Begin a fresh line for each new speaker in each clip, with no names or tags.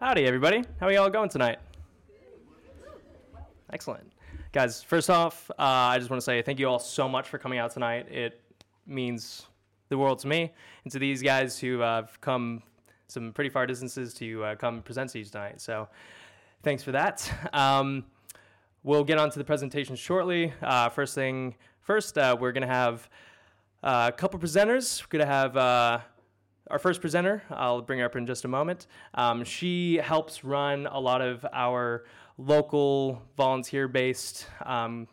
Howdy, everybody. How are y'all going tonight? Excellent. Guys, first off, uh, I just want to say thank you all so much for coming out tonight. It means the world to me and to these guys who uh, have come some pretty far distances to uh, come present to you tonight. So thanks for that. Um, we'll get on to the presentation shortly. Uh, first thing first, uh, we're going to have uh, a couple presenters. We're going to have our first presenter. I'll bring her up in just a moment. Um, she helps run a lot of our local volunteer based um,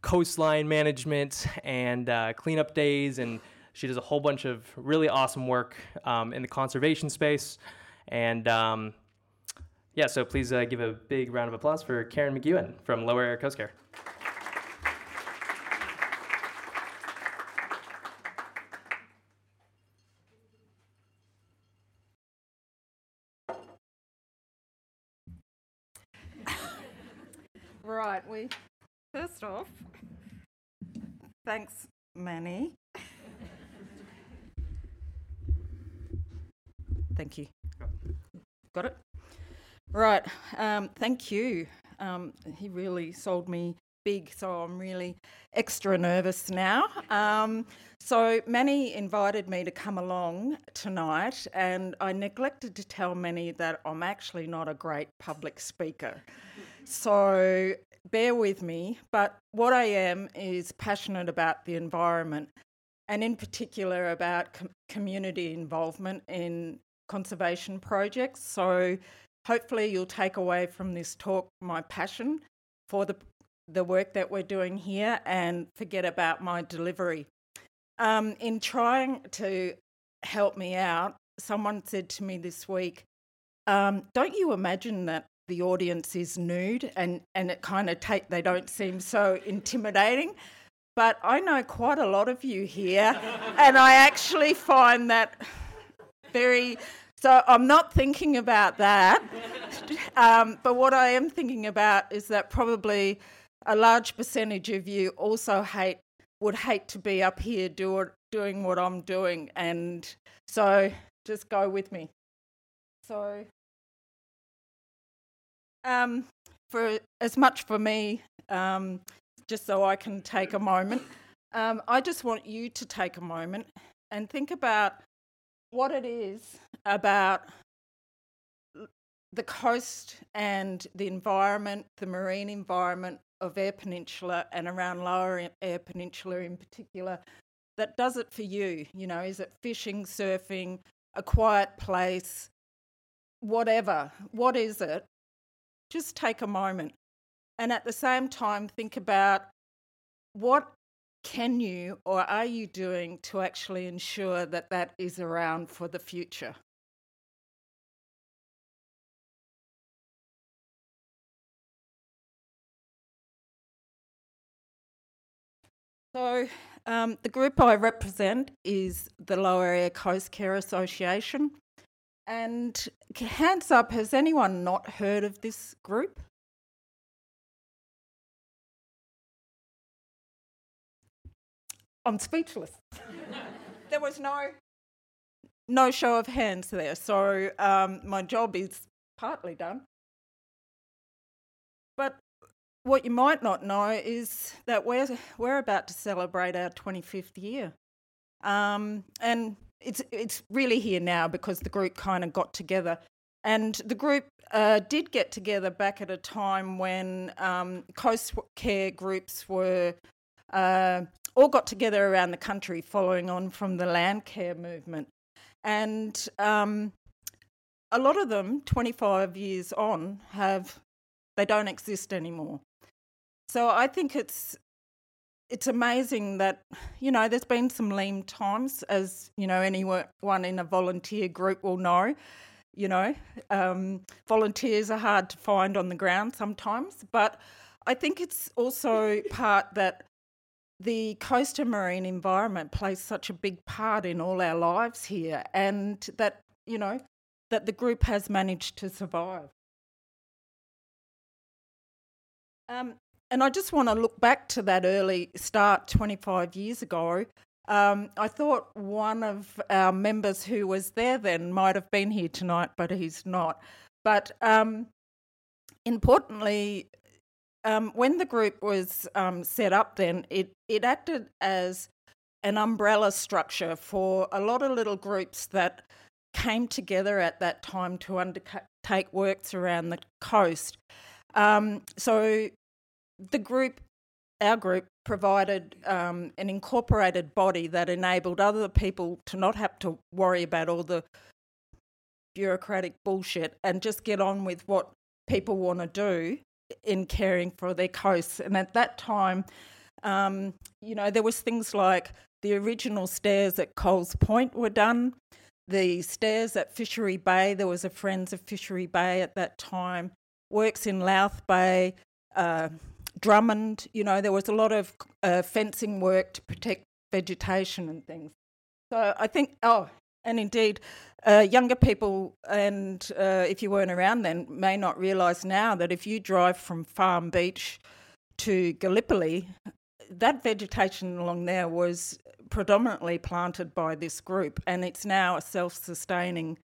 coastline management and uh, cleanup days. And she does a whole bunch of really awesome work um, in the conservation space. And um, yeah, so please uh, give a big round of applause for Kerryn McEwan from Lower Eyre Coast Care.
Right, we first off, thanks, Manny. Thank you. Got it? Right, um, thank you. Um, he really sold me big, so I'm really extra nervous now. Um, so Manny invited me to come along tonight, and I neglected to tell Manny that I'm actually not a great public speaker. So bear with me, but what I am is passionate about the environment and, in particular, about com- community involvement in conservation projects. So, hopefully, you'll take away from this talk my passion for the, the work that we're doing here and forget about my delivery. Um, in trying to help me out, someone said to me this week, um, Don't you imagine that the audience is nude and, and it kind of take they don't seem so intimidating. But I know quite a lot of you here, and I actually find that very. So I'm not thinking about that. Um, but what I am thinking about is that probably a large percentage of you also hate would hate to be up here do, doing what I'm doing, and so just go with me. So um, for as much for me, um, just so I can take a moment, um, I just want you to take a moment and think about what it is about the coast and the environment, the marine environment of Eyre Peninsula and around Lower Eyre Peninsula in particular, that does it for you. You know, is it fishing, surfing, a quiet place, whatever? What is it just take a moment and at the same time think about what can you or are you doing to actually ensure that that is around for the future? So, um, the group I represent is the Lower Eyre Coast Care Association. And hands up, has anyone not heard of this group? I'm speechless. there was no no show of hands there, so um, my job is partly done. But what you might not know is that we're we're about to celebrate our 25th year, um, and it's it's really here now because the group kind of got together, and the group uh, did get together back at a time when um, coast care groups were uh, all got together around the country, following on from the land care movement, and um, a lot of them, 25 years on, have they don't exist anymore. So I think it's it's amazing that you know there's been some lean times as you know anyone in a volunteer group will know you know. Um, volunteers are hard to find on the ground sometimes but i think it's also part that the coastal marine environment plays such a big part in all our lives here and that you know that the group has managed to survive. Um, and I just want to look back to that early start 25 years ago. Um, I thought one of our members who was there then might have been here tonight, but he's not. But um, importantly, um, when the group was um, set up, then it, it acted as an umbrella structure for a lot of little groups that came together at that time to undertake works around the coast. Um, so the group, our group, provided um, an incorporated body that enabled other people to not have to worry about all the bureaucratic bullshit and just get on with what people want to do in caring for their coasts. And at that time, um, you know, there was things like the original stairs at Coles Point were done. The stairs at Fishery Bay, there was a Friends of Fishery Bay at that time. Works in Louth Bay, uh, Drummond, you know, there was a lot of uh, fencing work to protect vegetation and things. So I think, oh, and indeed, uh, younger people, and uh, if you weren't around then, may not realise now that if you drive from Farm Beach to Gallipoli, that vegetation along there was predominantly planted by this group, and it's now a self sustaining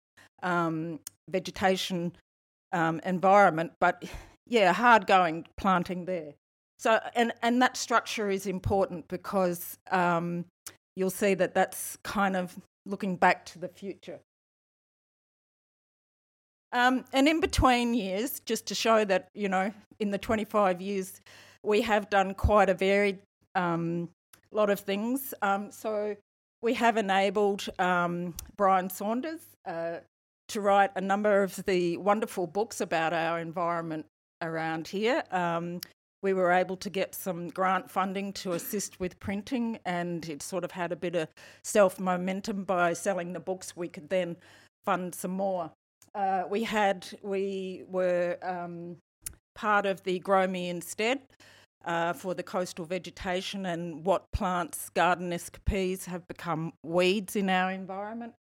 um, vegetation um, environment. But yeah, hard going planting there. So, and, and that structure is important because um, you'll see that that's kind of looking back to the future. Um, and in between years, just to show that, you know, in the 25 years, we have done quite a varied um, lot of things. Um, so we have enabled um, Brian Saunders uh, to write a number of the wonderful books about our environment around here. Um, we were able to get some grant funding to assist with printing, and it sort of had a bit of self momentum by selling the books. We could then fund some more. Uh, we had we were um, part of the Grow Me Instead uh, for the coastal vegetation and what plants, garden escapees, have become weeds in our environment.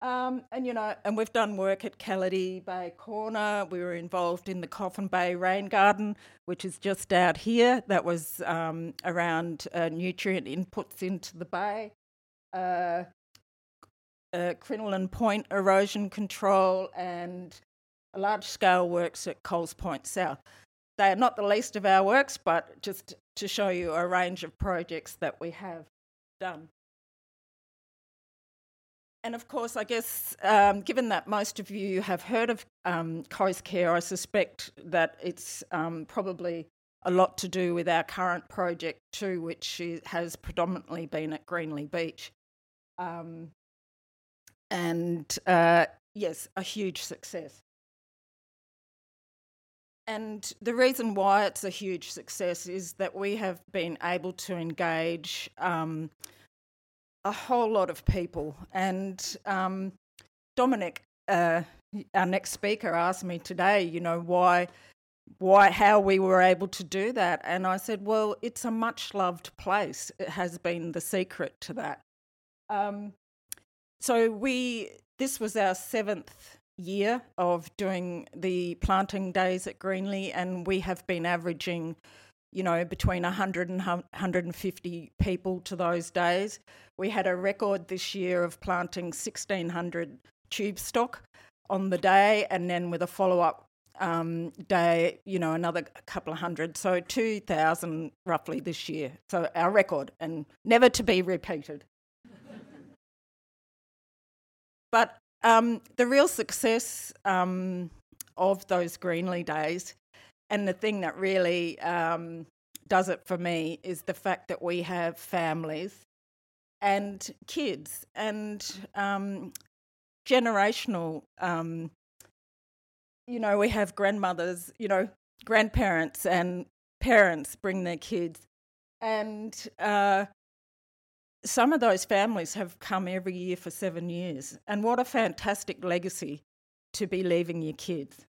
Um, and you know, and we've done work at Kellidie Bay Corner. We were involved in the Coffin Bay Rain Garden, which is just out here. That was um, around uh, nutrient inputs into the bay. Uh, uh, Crinoline Point erosion control and large scale works at Coles Point South. They are not the least of our works, but just to show you a range of projects that we have done. And of course, I guess, um, given that most of you have heard of um, Coast Care, I suspect that it's um, probably a lot to do with our current project too, which has predominantly been at Greenly Beach. Um, and uh, yes, a huge success. And the reason why it's a huge success is that we have been able to engage um, a whole lot of people. And um, Dominic, uh, our next speaker, asked me today, you know, why, why, how we were able to do that. And I said, well, it's a much loved place. It has been the secret to that. Um, so we, this was our seventh year of doing the planting days at Greenly, and we have been averaging, you know, between 100 and 150 people to those days. We had a record this year of planting 1,600 tube stock on the day, and then with a follow up um, day, you know, another couple of hundred. So 2,000 roughly this year. So our record, and never to be repeated. but um, the real success um, of those Greenly days, and the thing that really um, does it for me, is the fact that we have families and kids and um, generational. Um, you know, we have grandmothers, you know, grandparents and parents bring their kids. And uh, some of those families have come every year for seven years. And what a fantastic legacy to be leaving your kids.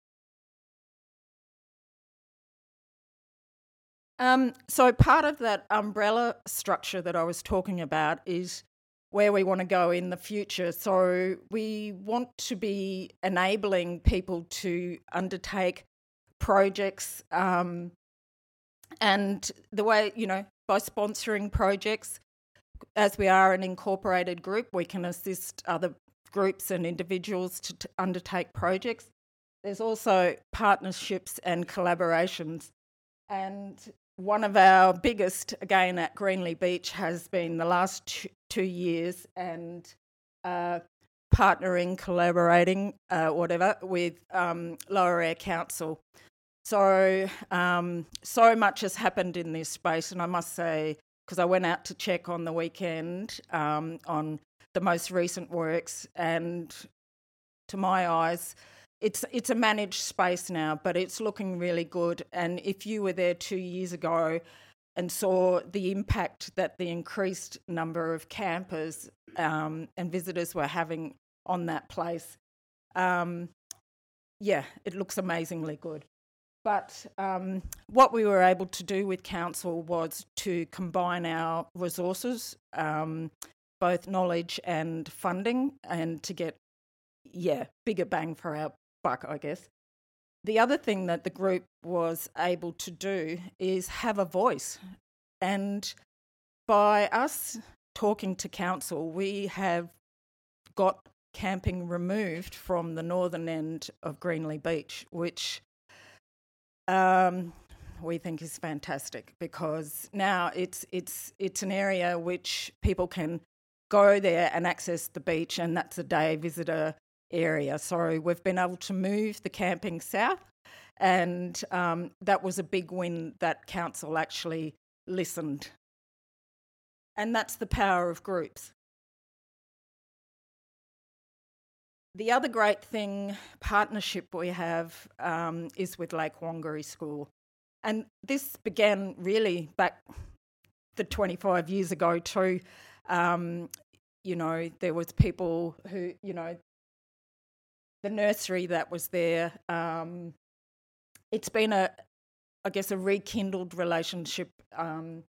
Um, so, part of that umbrella structure that I was talking about is where we want to go in the future. So, we want to be enabling people to undertake projects. Um, and the way, you know, by sponsoring projects, as we are an incorporated group, we can assist other groups and individuals to, to undertake projects. There's also partnerships and collaborations. And one of our biggest, again at Greenly Beach, has been the last two, years and uh, partnering, collaborating, uh, whatever, with um, Lower Eyre Council. So, um, so much has happened in this space, and I must say, because I went out to check on the weekend um, on the most recent works, and to my eyes, it's it's a managed space now, but it's looking really good. And if you were there two years ago and saw the impact that the increased number of campers um, and visitors were having on that place, um, yeah, it looks amazingly good. But um, what we were able to do with council was to combine our resources, um, both knowledge and funding, and to get, yeah, bigger bang for our buck, I guess. The other thing that the group was able to do is have a voice. And by us talking to council, we have got camping removed from the northern end of Greenly Beach, which um, we think is fantastic because now it's it's it's an area which people can go there and access the beach, and that's a day visitor area. So we've been able to move the camping south, and um, that was a big win that council actually listened. And that's the power of groups. The other great thing, partnership we have, um, is with Lake Wangary School. And this began really back the 25 years ago too. Um, you know, there was people who, you know, the nursery that was there. Um, it's been a, I guess, a rekindled relationship um,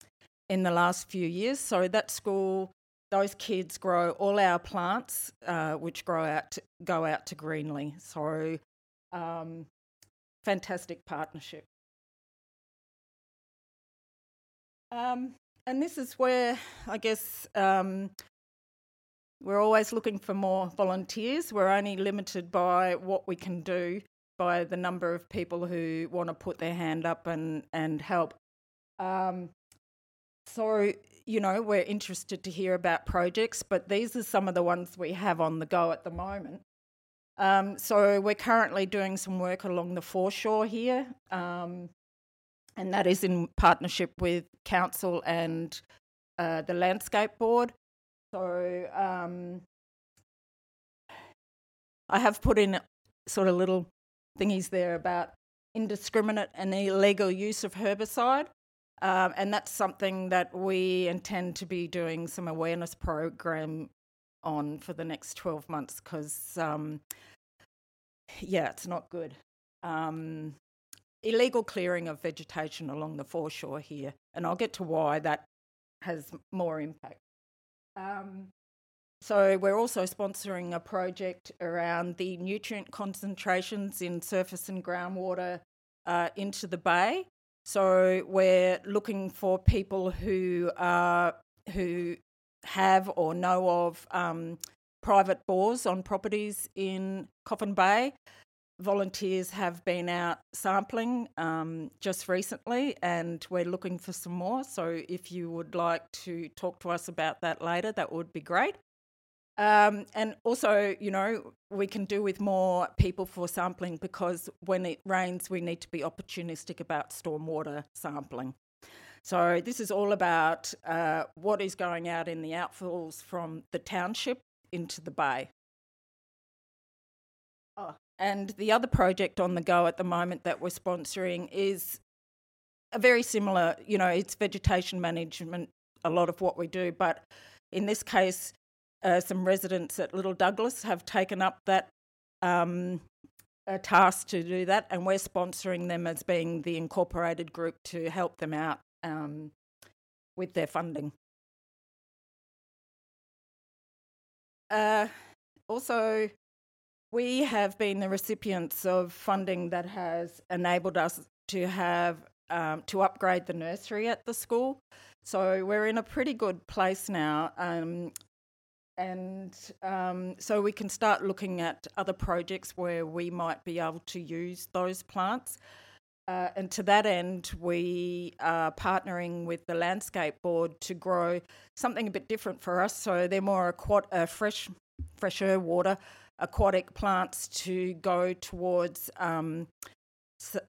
in the last few years. So that school those kids grow all our plants, uh, which grow out to, go out to Greenly. So, um, fantastic partnership. Um, and this is where I guess um, we're always looking for more volunteers. We're only limited by what we can do by the number of people who want to put their hand up and and help. Um, so you know, we're interested to hear about projects, but these are some of the ones we have on the go at the moment. Um, so we're currently doing some work along the foreshore here, um, and that is in partnership with council and uh, the landscape board. So um, I have put in sort of little thingies there about indiscriminate and illegal use of herbicide. Um, and that's something that we intend to be doing some awareness program on for the next 12 months because, um, yeah, it's not good. Um, illegal clearing of vegetation along the foreshore here, and I'll get to why that has more impact. Um, so, we're also sponsoring a project around the nutrient concentrations in surface and groundwater uh, into the bay. So we're looking for people who are who have or know of um, private bores on properties in Coffin Bay. Volunteers have been out sampling um, just recently, and we're looking for some more. So if you would like to talk to us about that later, that would be great. Um, and also, you know, we can do with more people for sampling because when it rains, we need to be opportunistic about stormwater sampling. So, this is all about uh, what is going out in the outfalls from the township into the bay. And the other project on the go at the moment that we're sponsoring is a very similar, you know, it's vegetation management, a lot of what we do, but in this case, uh, some residents at Little Douglas have taken up that um, task to do that, and we're sponsoring them as being the incorporated group to help them out um, with their funding. Uh, also, we have been the recipients of funding that has enabled us to have um, to upgrade the nursery at the school. So we're in a pretty good place now. Um, and um, so we can start looking at other projects where we might be able to use those plants. Uh, and to that end, we are partnering with the Landscape Board to grow something a bit different for us. So they're more aquat- uh, fresh, fresher water aquatic plants to go towards um,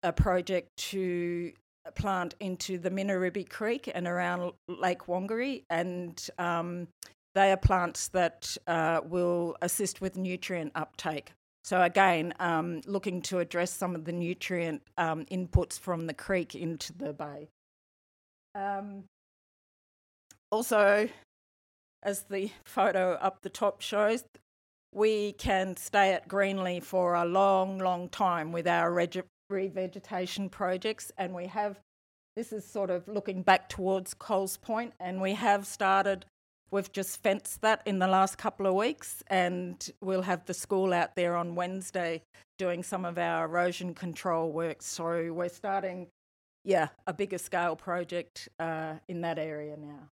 a project to plant into the Mineribi Creek and around Lake Wangary, and um, they are plants that uh, will assist with nutrient uptake. So again, um, looking to address some of the nutrient um, inputs from the creek into the bay. Um, also, as the photo up the top shows, we can stay at Greenly for a long, long time with our reg- revegetation projects, and we have. This is sort of looking back towards Coles Point, and we have started We've just fenced that in the last couple of weeks, and we'll have the school out there on Wednesday doing some of our erosion control work. So we're starting, yeah, a bigger scale project uh, in that area now.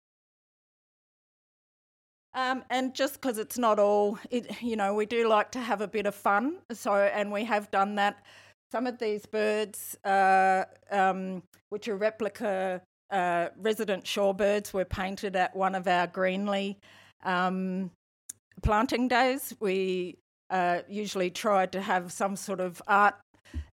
Um, and just because it's not all, it, you know, we do like to have a bit of fun. So, and we have done that. Some of these birds, uh, um, which are replica uh, resident shorebirds were painted at one of our Greenly um, planting days. We uh, usually tried to have some sort of art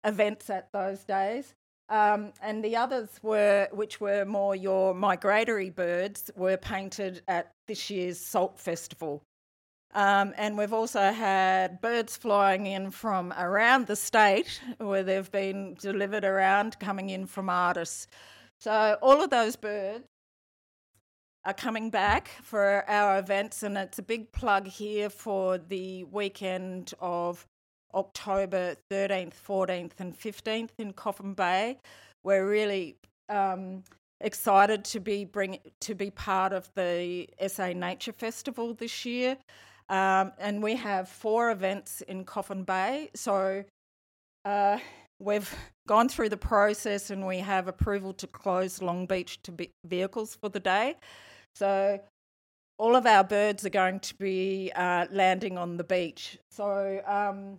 events at those days. Um, and the others were, which were more your migratory birds, were painted at this year's Salt Festival. Um, and we've also had birds flying in from around the state where they've been delivered around, coming in from artists. So all of those birds are coming back for our events, and it's a big plug here for the weekend of October 13th, 14th, and 15th in Coffin Bay. We're really um, excited to be bring to be part of the SA Nature Festival this year, um, and we have four events in Coffin Bay. So. Uh, We've gone through the process and we have approval to close Long Beach to vehicles for the day. So all of our birds are going to be uh, landing on the beach. So um,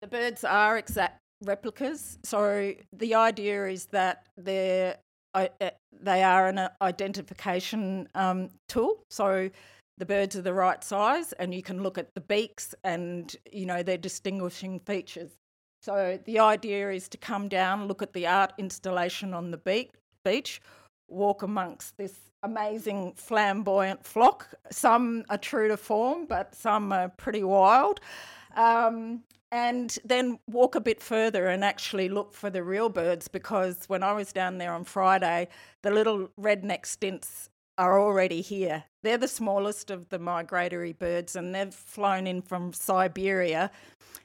the birds are exact replicas. So the idea is that they're uh, they are an identification um, tool. So the birds are the right size, and you can look at the beaks and you know their distinguishing features. So the idea is to come down, look at the art installation on the beach, walk amongst this amazing flamboyant flock. Some are true to form, but some are pretty wild. Um, and then walk a bit further and actually look for the real birds because when I was down there on Friday, the little redneck stints are already here. They're the smallest of the migratory birds and they've flown in from Siberia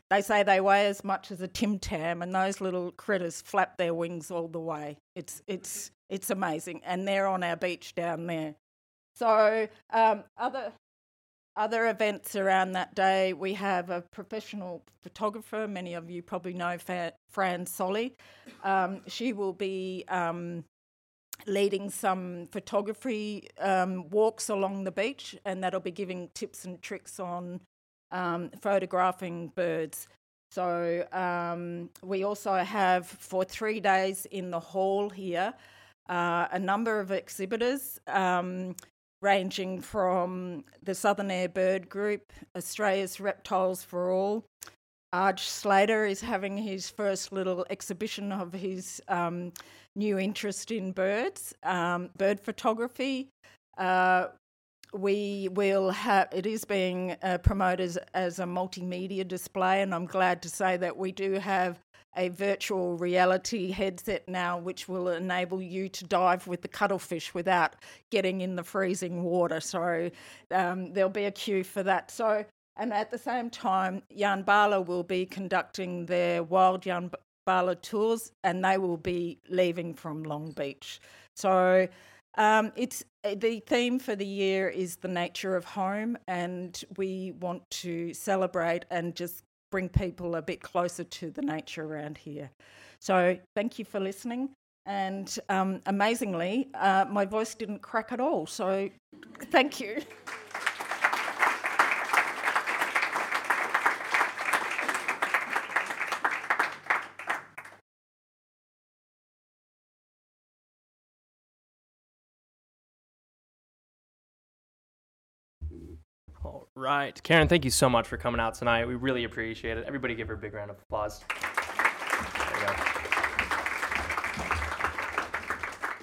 they say they weigh as much as a tim tam, and those little critters flap their wings all the way. It's it's it's amazing, and they're on our beach down there. So um, other other events around that day, we have a professional photographer. Many of you probably know Fran Solly. Um, she will be um, leading some photography um, walks along the beach, and that'll be giving tips and tricks on um, photographing birds. So um, we also have for three days in the hall here uh, a number of exhibitors. Um, ranging from the Southern Eyre Bird Group, Australia's Reptiles for All. Arj Slater is having his first little exhibition of his um, new interest in birds, um, bird photography. Uh, we will have it is being uh, promoted as a multimedia display and i'm glad to say that we do have a virtual reality headset now which will enable you to dive with the cuttlefish without getting in the freezing water. So um, there'll be a queue for that. So and at the same time Yandala will be conducting their wild Yandala tours and they will be leaving from long beach. So um, it's the theme for the year is the nature of home, and we want to celebrate and just bring people a bit closer to the nature around here. So, thank you for listening. And um, amazingly, uh, my voice didn't crack at all. So thank you.
Right. Kerryn, thank you so much for coming out tonight. We really appreciate it. Everybody give her a big round of applause.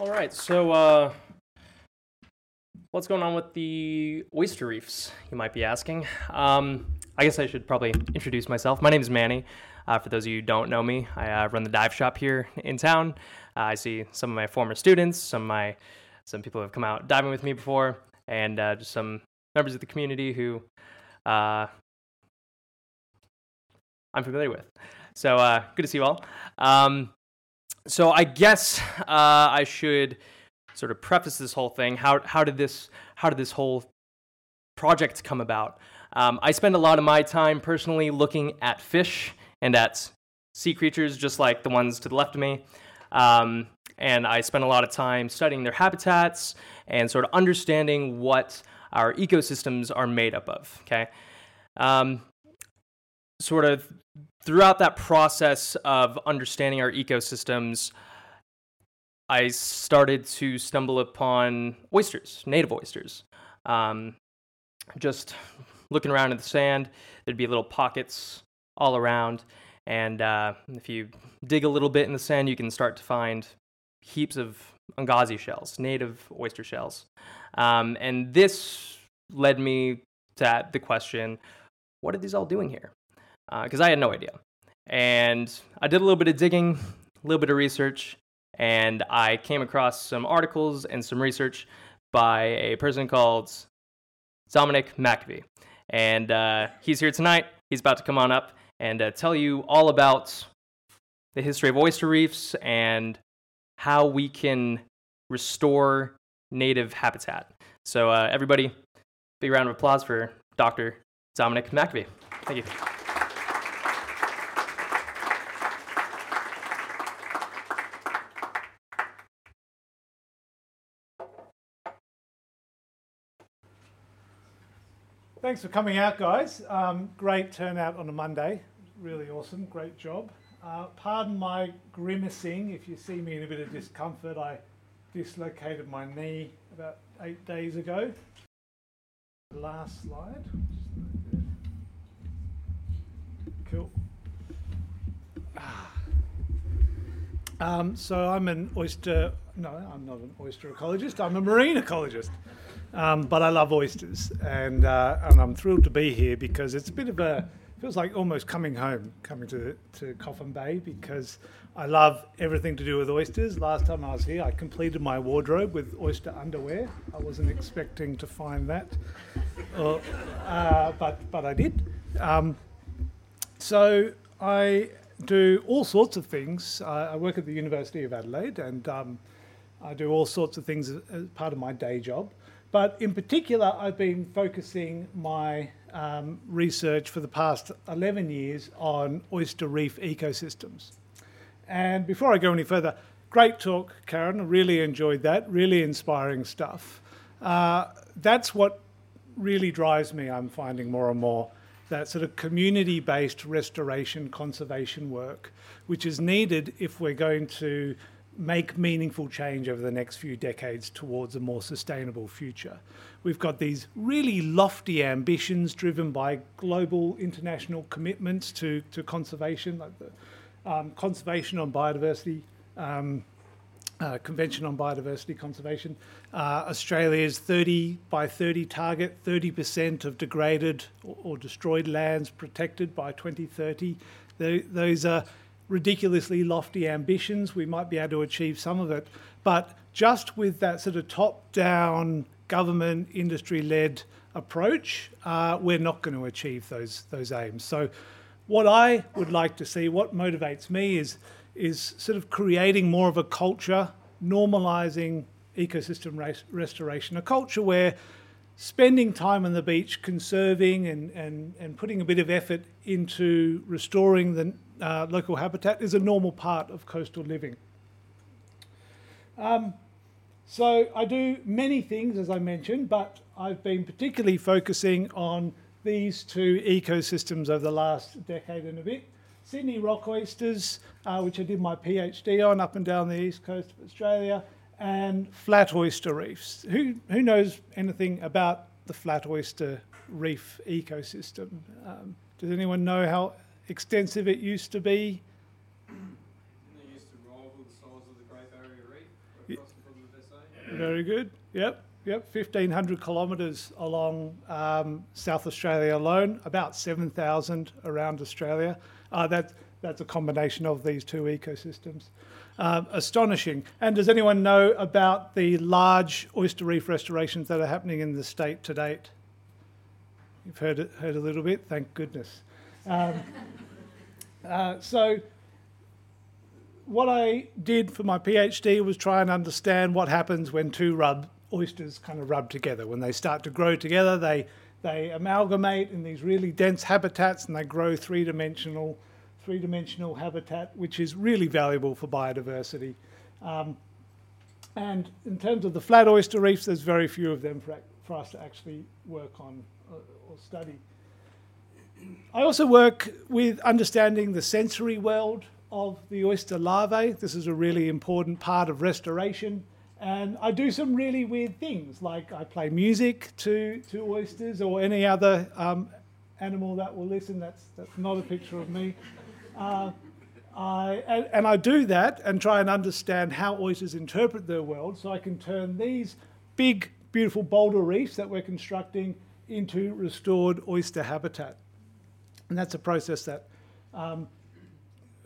All right. So, uh, what's going on with the oyster reefs, you might be asking? Um, I guess I should probably introduce myself. My name is Manny. Uh, for those of you who don't know me, I uh, run the dive shop here in town. Uh, I see some of my former students, some of my some people who have come out diving with me before, and uh, just some members of the community who uh, I'm familiar with. So uh, good to see you all. Um, so I guess uh, I should sort of preface this whole thing. How how did this how did this whole project come about? Um, I spend a lot of my time personally looking at fish and at sea creatures, just like the ones to the left of me. Um, and I spend a lot of time studying their habitats and sort of understanding what our ecosystems are made up of. Okay, um, sort of throughout that process of understanding our ecosystems, I started to stumble upon oysters, native oysters. Um, just looking around in the sand, there'd be little pockets all around, and uh, if you dig a little bit in the sand, you can start to find heaps of Angasi shells, native oyster shells. Um, and this led me to the question what are these all doing here? Because uh, I had no idea. And I did a little bit of digging, a little bit of research, and I came across some articles and some research by a person called Dominic McAfee. And uh, he's here tonight. He's about to come on up and uh, tell you all about the history of oyster reefs and how we can restore native habitat. So, uh, everybody, big round of applause for Dr. Dominic McAfee. Thank you.
Thanks for coming out, guys. Um, great turnout on a Monday. Really awesome. Great job. Uh, pardon my grimacing. If you see me in a bit of discomfort, I dislocated my knee about eight days ago. Last slide. Cool. Ah. Um, so I'm an oyster. No, I'm not an oyster ecologist. I'm a marine ecologist. Um, but I love oysters, and uh, and I'm thrilled to be here because it's a bit of a feels like almost coming home, coming to to Coffin Bay because I love everything to do with oysters. Last time I was here, I completed my wardrobe with oyster underwear. I wasn't expecting to find that, uh, uh, but but I did. Um, so I do all sorts of things. I work at the University of Adelaide, and um, I do all sorts of things as part of my day job. But in particular, I've been focusing my um, research for the past 11 years on oyster reef ecosystems. And before I go any further, great talk, Kerryn. I really enjoyed that. Really inspiring stuff. Uh, that's what really drives me, I'm finding more and more. That sort of community based restoration conservation work, which is needed if we're going to make meaningful change over the next few decades towards a more sustainable future. We've got these really lofty ambitions driven by global international commitments to, to conservation, like the um, Conservation on Biodiversity, um, uh, Convention on Biodiversity Conservation. Uh, Australia's 30 by 30 target, 30% of degraded or, or destroyed lands protected by 2030. They, those are ridiculously lofty ambitions. We might be able to achieve some of it, but just with that sort of top-down government industry-led approach, uh, we're not going to achieve those those aims. So, what I would like to see, what motivates me, is is sort of creating more of a culture, normalising ecosystem res- restoration, a culture where spending time on the beach, conserving and, and, and putting a bit of effort into restoring the uh, local habitat is a normal part of coastal living. Um, so I do many things, as I mentioned, but I've been particularly focusing on these two ecosystems over the last decade and a bit. Sydney rock oysters, uh, which I did my PhD on up and down the east coast of Australia, and flat oyster reefs. Who, who knows anything about the flat oyster reef ecosystem? Um, does anyone know how extensive it used to be?
Used to rival the size of the Great Barrier Reef across the bottom of SA.
Very good. Yep, yep. 1,500 kilometres along um, South Australia alone, about 7,000 around Australia. Uh, that, that's a combination of these two ecosystems. Um, astonishing. And does anyone know about the large oyster reef restorations that are happening in the state to date? You've heard, heard a little bit, thank goodness. Um, uh, so, what I did for my PhD was try and understand what happens when two rub oysters kind of rub together. When they start to grow together, they they amalgamate in these really dense habitats and they grow three-dimensional three-dimensional habitat, which is really valuable for biodiversity. Um, and in terms of the flat oyster reefs, there's very few of them for, for us to actually work on uh, or study. I also work with understanding the sensory world of the oyster larvae. This is a really important part of restoration. And I do some really weird things, like I play music to, to oysters or any other um, animal that will listen. That's, that's not a picture of me. Uh, I, and, and I do that and try and understand how oysters interpret their world so I can turn these big, beautiful boulder reefs that we're constructing into restored oyster habitat. And that's a process that um,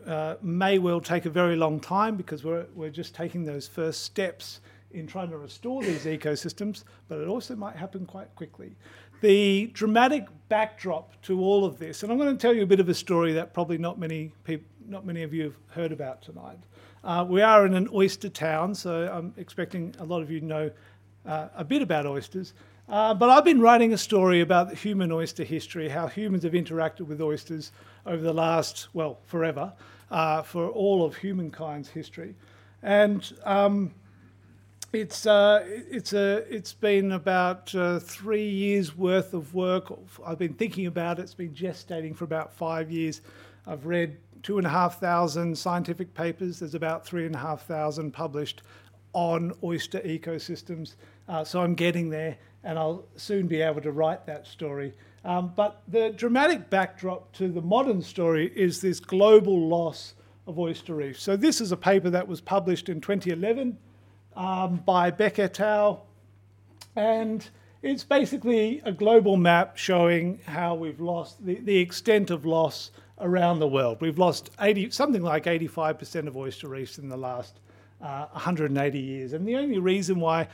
uh, may well take a very long time because we're, we're just taking those first steps in trying to restore these ecosystems, but it also might happen quite quickly. The dramatic backdrop to all of this, and I'm going to tell you a bit of a story that probably not many people, not many of you have heard about tonight. Uh, we are in an oyster town, so I'm expecting a lot of you know uh, a bit about oysters. Uh, but I've been writing a story about human oyster history, how humans have interacted with oysters over the last, well, forever, uh, for all of humankind's history. And um, it's, uh, it's, a, it's been about uh, three years worth of work. I've been thinking about it, it's been gestating for about five years. I've read two and a half thousand scientific papers, there's about three and a half thousand published on oyster ecosystems. Uh, so I'm getting there and I'll soon be able to write that story. Um, but the dramatic backdrop to the modern story is this global loss of oyster reefs. So this is a paper that was published in 2011 um, by Beck et al. And it's basically a global map showing how we've lost the, the extent of loss around the world. We've lost 80, something like 85% of oyster reefs in the last uh, 180 years. And the only reason why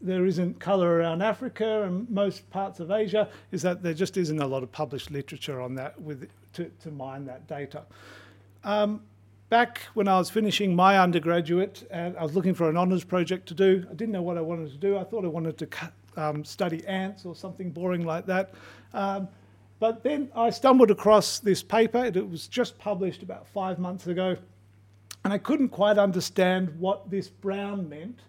there isn't colour around Africa and most parts of Asia is that there just isn't a lot of published literature on that with, to, to mine that data. Um, back when I was finishing my undergraduate and I was looking for an honours project to do, I didn't know what I wanted to do. I thought I wanted to um, study ants or something boring like that. Um, but then I stumbled across this paper. It was just published about five months ago. And I couldn't quite understand what this brown meant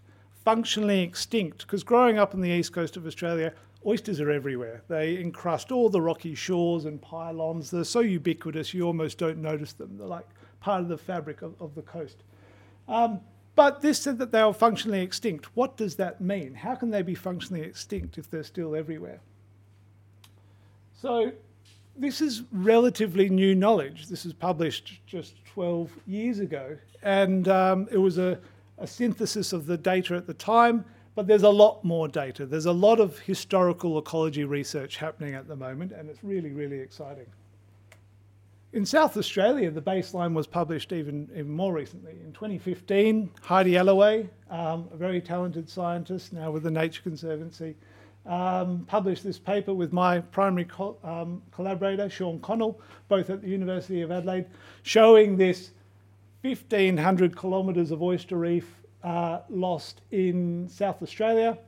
functionally extinct because growing up on the east coast of Australia, oysters are everywhere. They encrust all the rocky shores and pylons. They're so ubiquitous you almost don't notice them. They're like part of the fabric of, of the coast. Um, but this said that they were functionally extinct. What does that mean? How can they be functionally extinct if they're still everywhere? So this is relatively new knowledge. This was published just 12 years ago, and um, it was a a synthesis of the data at the time, but there's a lot more data. There's a lot of historical ecology research happening at the moment, and it's really, really exciting. In South Australia, the baseline was published even, even more recently. In 2015, Heidi Alleway, um, a very talented scientist now with the Nature Conservancy, um, published this paper with my primary co um, collaborator, Sean Connell, both at the University of Adelaide, showing this 1,500 kilometres of oyster reef uh, lost in South Australia.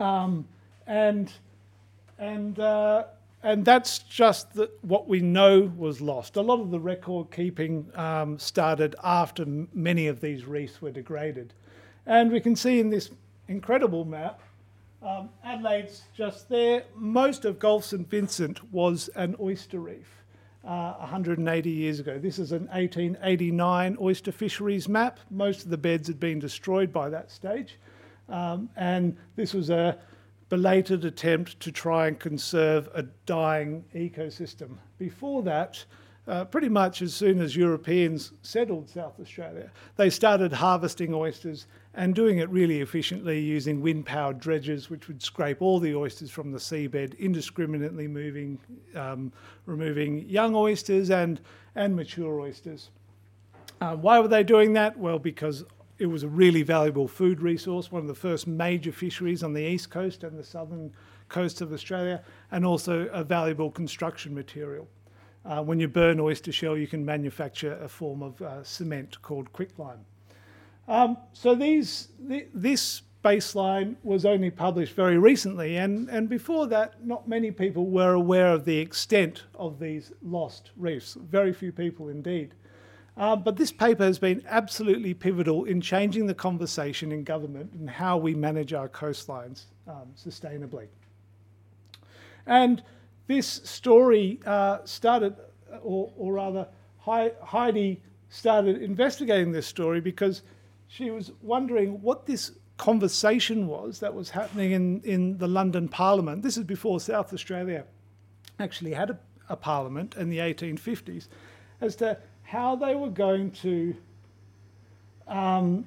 Um, and and uh, and that's just the, what we know was lost. A lot of the record keeping um, started after many of these reefs were degraded. And we can see in this incredible map, um, Adelaide's just there. Most of Gulf St Vincent was an oyster reef uh, 180 years ago. This is an 1889 oyster fisheries map. Most of the beds had been destroyed by that stage. Um, and this was a belated attempt to try and conserve a dying ecosystem. Before that, uh, pretty much as soon as Europeans settled South Australia, they started harvesting oysters and doing it really efficiently using wind powered dredges, which would scrape all the oysters from the seabed, indiscriminately moving, um, removing young oysters and, and mature oysters. Uh, why were they doing that? Well, because it was a really valuable food resource, one of the first major fisheries on the east coast and the southern coast of Australia, and also a valuable construction material. Uh, when you burn oyster shell, you can manufacture a form of uh, cement called quicklime. Um, so these, th this baseline was only published very recently, and, and before that, not many people were aware of the extent of these lost reefs. Very few people indeed. Uh, but this paper has been absolutely pivotal in changing the conversation in government and how we manage our coastlines um, sustainably. And this story uh, started, or, or rather, Heidi started investigating this story because she was wondering what this conversation was that was happening in, in the London Parliament. This is before South Australia actually had a, a parliament in the 1850s, as to how they were going to um,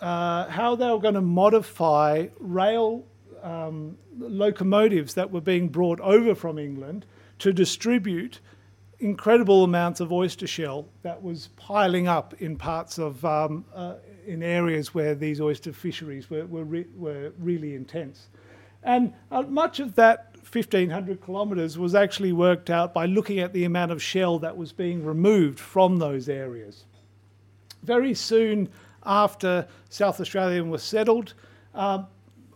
uh, how they were going to modify rail um, locomotives that were being brought over from England to distribute incredible amounts of oyster shell that was piling up in parts of um, uh, in areas where these oyster fisheries were, were, re were really intense. And uh, much of that 1,500 kilometres was actually worked out by looking at the amount of shell that was being removed from those areas. Very soon after South Australia was settled, um,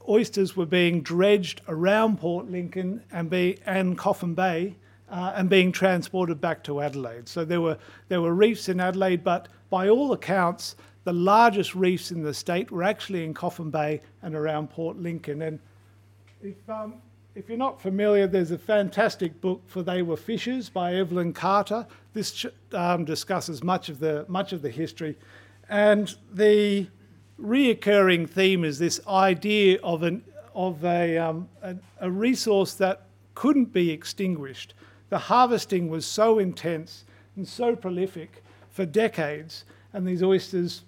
oysters were being dredged around Port Lincoln and, be, and Coffin Bay uh, and being transported back to Adelaide. So there were, there were reefs in Adelaide, but by all accounts, the largest reefs in the state were actually in Coffin Bay and around Port Lincoln. And if, um, if you're not familiar, there's a fantastic book for They Were Fishers by Evelyn Carter. This um, discusses much of, the, much of the history. And the reoccurring theme is this idea of, an, of a, um, a, a resource that couldn't be extinguished. The harvesting was so intense and so prolific for decades, and these oysters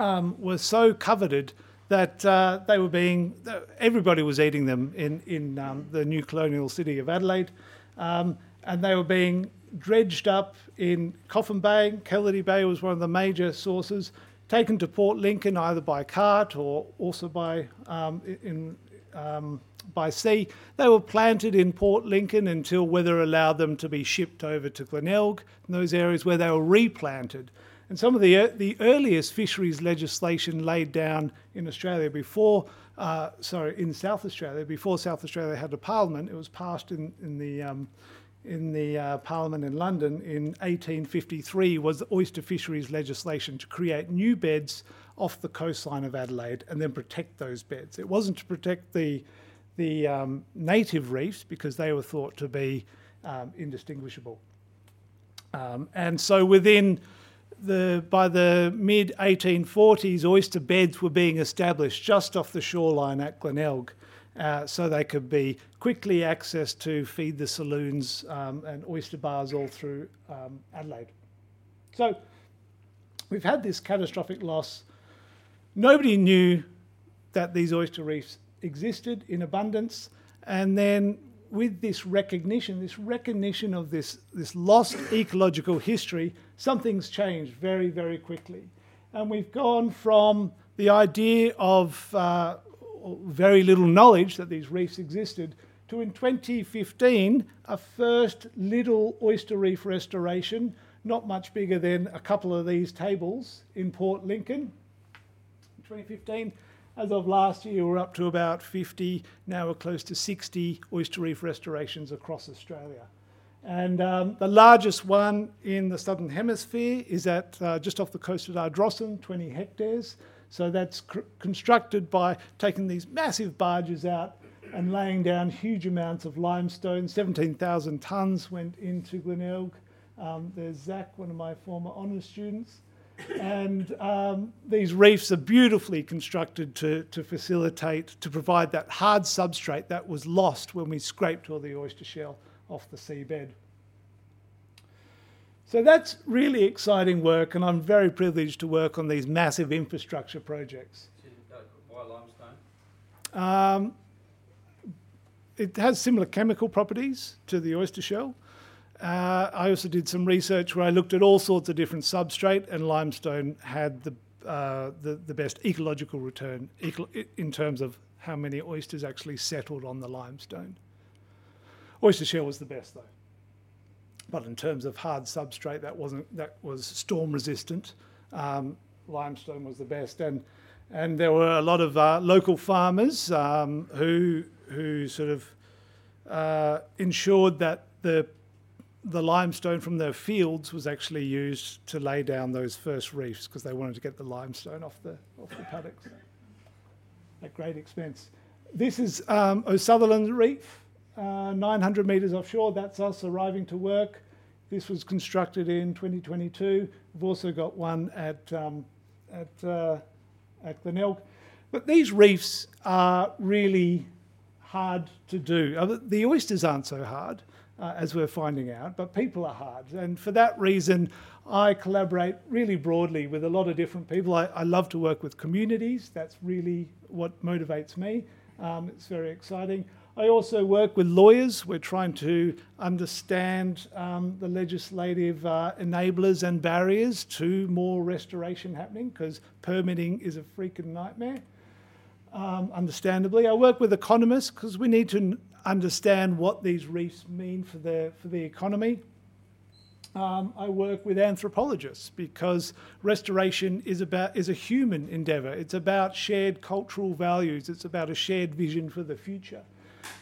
um, were so coveted that uh, they were being, everybody was eating them in, in um, the new colonial city of Adelaide, um, and they were being dredged up in Coffin Bay. Kellidie Bay was one of the major sources, taken to Port Lincoln either by cart or also by, um, in, um, by sea. They were planted in Port Lincoln until weather allowed them to be shipped over to Glenelg, in those areas where they were replanted. And some of the, the earliest fisheries legislation laid down in Australia before, uh, sorry, in South Australia, before South Australia had a parliament, it was passed in, in the, um, in the uh, parliament in London in 1853, was the oyster fisheries legislation to create new beds off the coastline of Adelaide and then protect those beds. It wasn't to protect the, the um, native reefs because they were thought to be um, indistinguishable. Um, and so within the, by the mid 1840s, oyster beds were being established just off the shoreline at Glenelg. Uh, so they could be quickly accessed to feed the saloons um, and oyster bars all through um, Adelaide. So we've had this catastrophic loss. Nobody knew that these oyster reefs existed in abundance, and then with this recognition, this recognition of this, this lost ecological history, something's changed very, very quickly. And we've gone from the idea of uh, very little knowledge that these reefs existed to in 2015 a first little oyster reef restoration, not much bigger than a couple of these tables in Port Lincoln. 2015 as of last year, we're up to about 50, now we're close to 60 oyster reef restorations across Australia. And um, the largest one in the southern hemisphere is at uh, just off the coast of Ardrossan, 20 hectares. So that's cr- constructed by taking these massive barges out and laying down huge amounts of limestone. 17,000 tonnes went into Glenelg. Um, there's Zach, one of my former honours students. And um, these reefs are beautifully constructed to, to facilitate, to provide that hard substrate that was lost when we scraped all the oyster shell off the seabed. So that's really exciting work, and I'm very privileged to work on these massive infrastructure projects.
Why limestone?
Um, it has similar chemical properties to the oyster shell. Uh, I also did some research where I looked at all sorts of different substrate, and limestone had the uh, the, the best ecological return eco- in terms of how many oysters actually settled on the limestone. Oyster shell was the best though, but in terms of hard substrate, that wasn't that was storm resistant. Um, limestone was the best, and and there were a lot of uh, local farmers um, who who sort of uh, ensured that the the limestone from their fields was actually used to lay down those first reefs because they wanted to get the limestone off the off the paddocks at great expense. This is um, O'Sullivan Reef, uh, 900 metres offshore. That's us arriving to work. This was constructed in 2022. We've also got one at um, at uh, at Glenelg. But these reefs are really hard to do. Uh, The oysters aren't so hard, uh, as we're finding out, but people are hard. And for that reason, I collaborate really broadly with a lot of different people. I, I love to work with communities. That's really what motivates me. Um, it's very exciting. I also work with lawyers. We're trying to understand um, the legislative uh, enablers and barriers to more restoration happening because permitting is a freaking nightmare um, understandably. I work with economists because we need to understand what these reefs mean for the, for the economy. Um, I work with anthropologists because restoration is about is a human endeavour. It's about shared cultural values. It's about a shared vision for the future.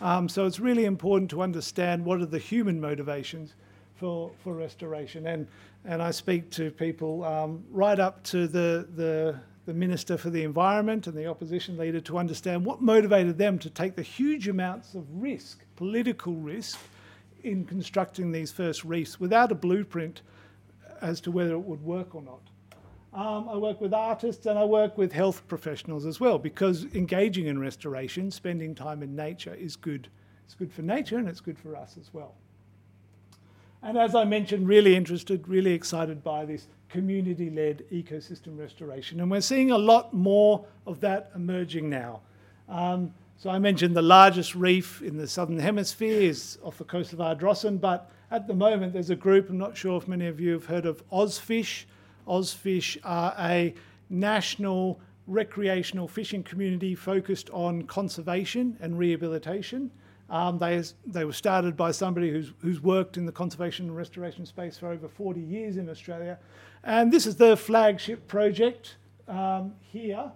Um, so it's really important to understand what are the human motivations for, for restoration. And and I speak to people um, right up to the, the the Minister for the Environment and the opposition leader to understand what motivated them to take the huge amounts of risk, political risk, in constructing these first reefs without a blueprint as to whether it would work or not. Um, I work with artists and I work with health professionals as well because engaging in restoration, spending time in nature is good. It's good for nature and it's good for us as well. And as I mentioned, really interested, really excited by this community led ecosystem restoration. And we're seeing a lot more of that emerging now. Um, so I mentioned the largest reef in the southern hemisphere is off the coast of Ardrossan, but at the moment there's a group, I'm not sure if many of you have heard of Ozfish. Ozfish are a national recreational fishing community focused on conservation and rehabilitation. Um, they, they were started by somebody who's, who's worked in the conservation and restoration space for over 40 years in Australia. And this is their flagship project um, here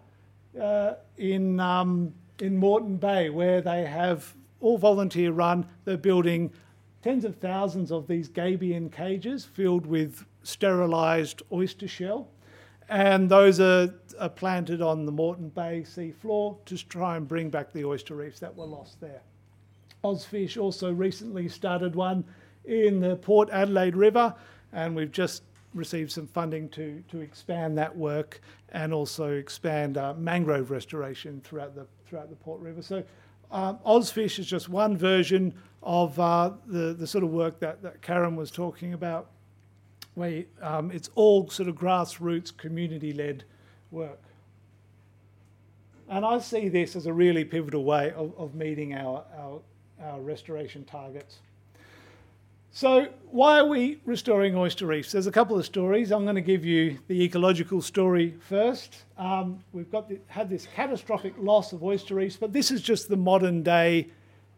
uh, in, um, in Moreton Bay, where they have all volunteer run. They're building tens of thousands of these gabion cages filled with sterilised oyster shell. And those are, are planted on the Moreton Bay sea floor to try and bring back the oyster reefs that were lost there. Ozfish also recently started one in the Port Adelaide River, and we've just received some funding to, to expand that work and also expand uh, mangrove restoration throughout the, throughout the Port River. So um, Ozfish is just one version of uh, the, the sort of work that, that Kerryn was talking about, where um, it's all sort of grassroots, community-led work. And I see this as a really pivotal way of, of meeting our, our, our restoration targets. So, why are we restoring oyster reefs? There's a couple of stories. I'm going to give you the ecological story first. Um, we've got the, had this catastrophic loss of oyster reefs, but this is just the modern day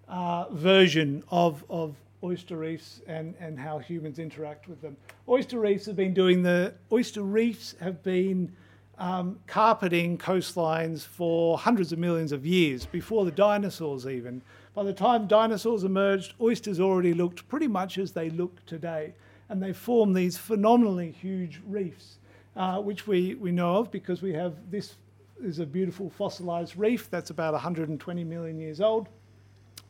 uh, version of, of oyster reefs and, and how humans interact with them. Oyster reefs have been doing the oyster reefs have been um, carpeting coastlines for hundreds of millions of years before the dinosaurs even. By the time dinosaurs emerged, oysters already looked pretty much as they look today, and they form these phenomenally huge reefs, uh, which we, we know of because we have this is a beautiful fossilized reef that's about 120 million years old.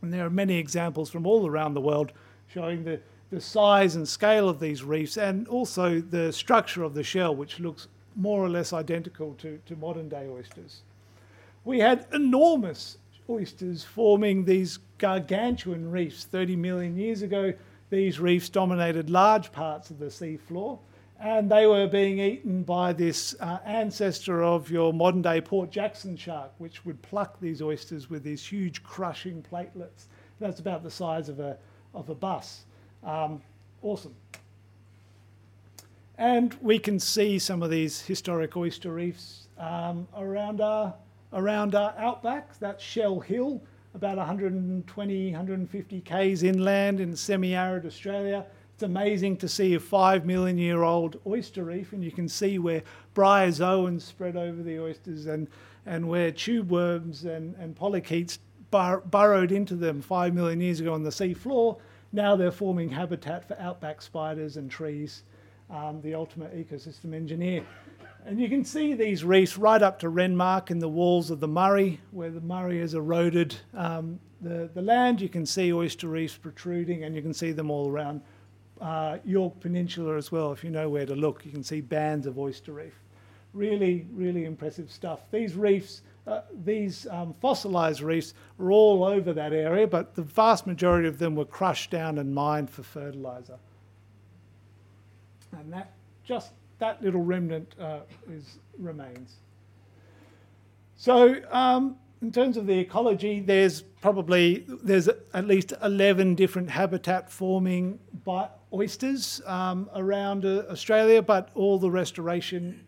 And there are many examples from all around the world showing the, the size and scale of these reefs and also the structure of the shell, which looks more or less identical to, to modern day oysters. We had enormous oysters forming these gargantuan reefs 30 million years ago. These reefs dominated large parts of the sea floor and they were being eaten by this uh, ancestor of your modern day Port Jackson shark, which would pluck these oysters with these huge crushing platelets. That's about the size of a, of a bus. Um, awesome. And we can see some of these historic oyster reefs um, around, our, around our outback. That's Shell Hill, about 120, 150 k's inland in semi arid Australia. It's amazing to see a five million year old oyster reef, and you can see where bryozoans spread over the oysters and, and where tube worms and, and polychaetes bur- burrowed into them five million years ago on the sea floor. Now they're forming habitat for outback spiders and trees, um, the ultimate ecosystem engineer. And you can see these reefs right up to Renmark in the walls of the Murray, where the Murray has eroded um, the, the land. You can see oyster reefs protruding, and you can see them all around uh, Yorke Peninsula as well. If you know where to look, you can see bands of oyster reef. Really, really impressive stuff. These reefs, uh, these um, fossilized reefs, are all over that area, but the vast majority of them were crushed down and mined for fertilizer. And that just that little remnant uh, is remains. So um, in terms of the ecology, there's probably there's at least 11 different habitat forming by oysters um, around uh, Australia, but all the restoration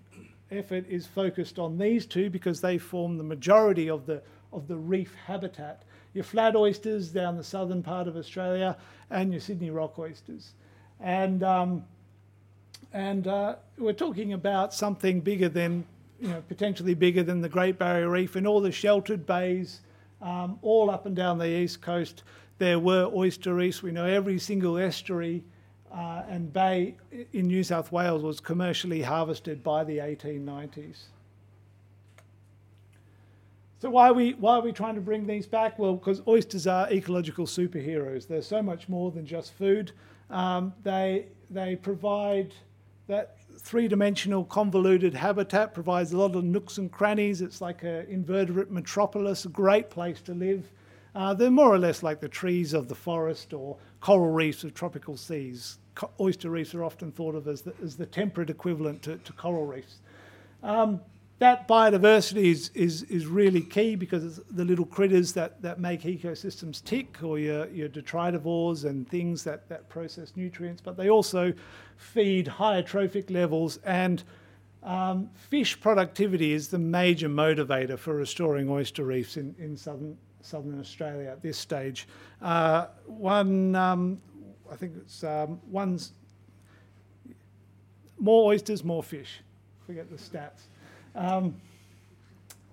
effort is focused on these two because they form the majority of the of the reef habitat. Your flat oysters down the southern part of Australia, and your Sydney rock oysters, and um, and uh, we're talking about something bigger than you know, potentially bigger than the Great Barrier Reef and all the sheltered bays, um, all up and down the east coast. There were oyster reefs. We know every single estuary uh, and bay in New South Wales was commercially harvested by the 1890s. So why are we why are we trying to bring these back? Well, because oysters are ecological superheroes. They're so much more than just food. Um, they they provide that three-dimensional convoluted habitat provides a lot of nooks and crannies. It's like an invertebrate metropolis, a great place to live. Uh, they're more or less like the trees of the forest or coral reefs of tropical seas. Co- oyster reefs are often thought of as the, as the temperate equivalent to, to coral reefs. Um, that biodiversity is, is, is really key because it's the little critters that, that make ecosystems tick, or your, your detritivores and things that, that process nutrients, but they also feed higher trophic levels. And um, fish productivity is the major motivator for restoring oyster reefs in, in southern, southern Australia at this stage. Uh, one, um, I think it's um, one's more oysters, more fish. Forget the stats. Um,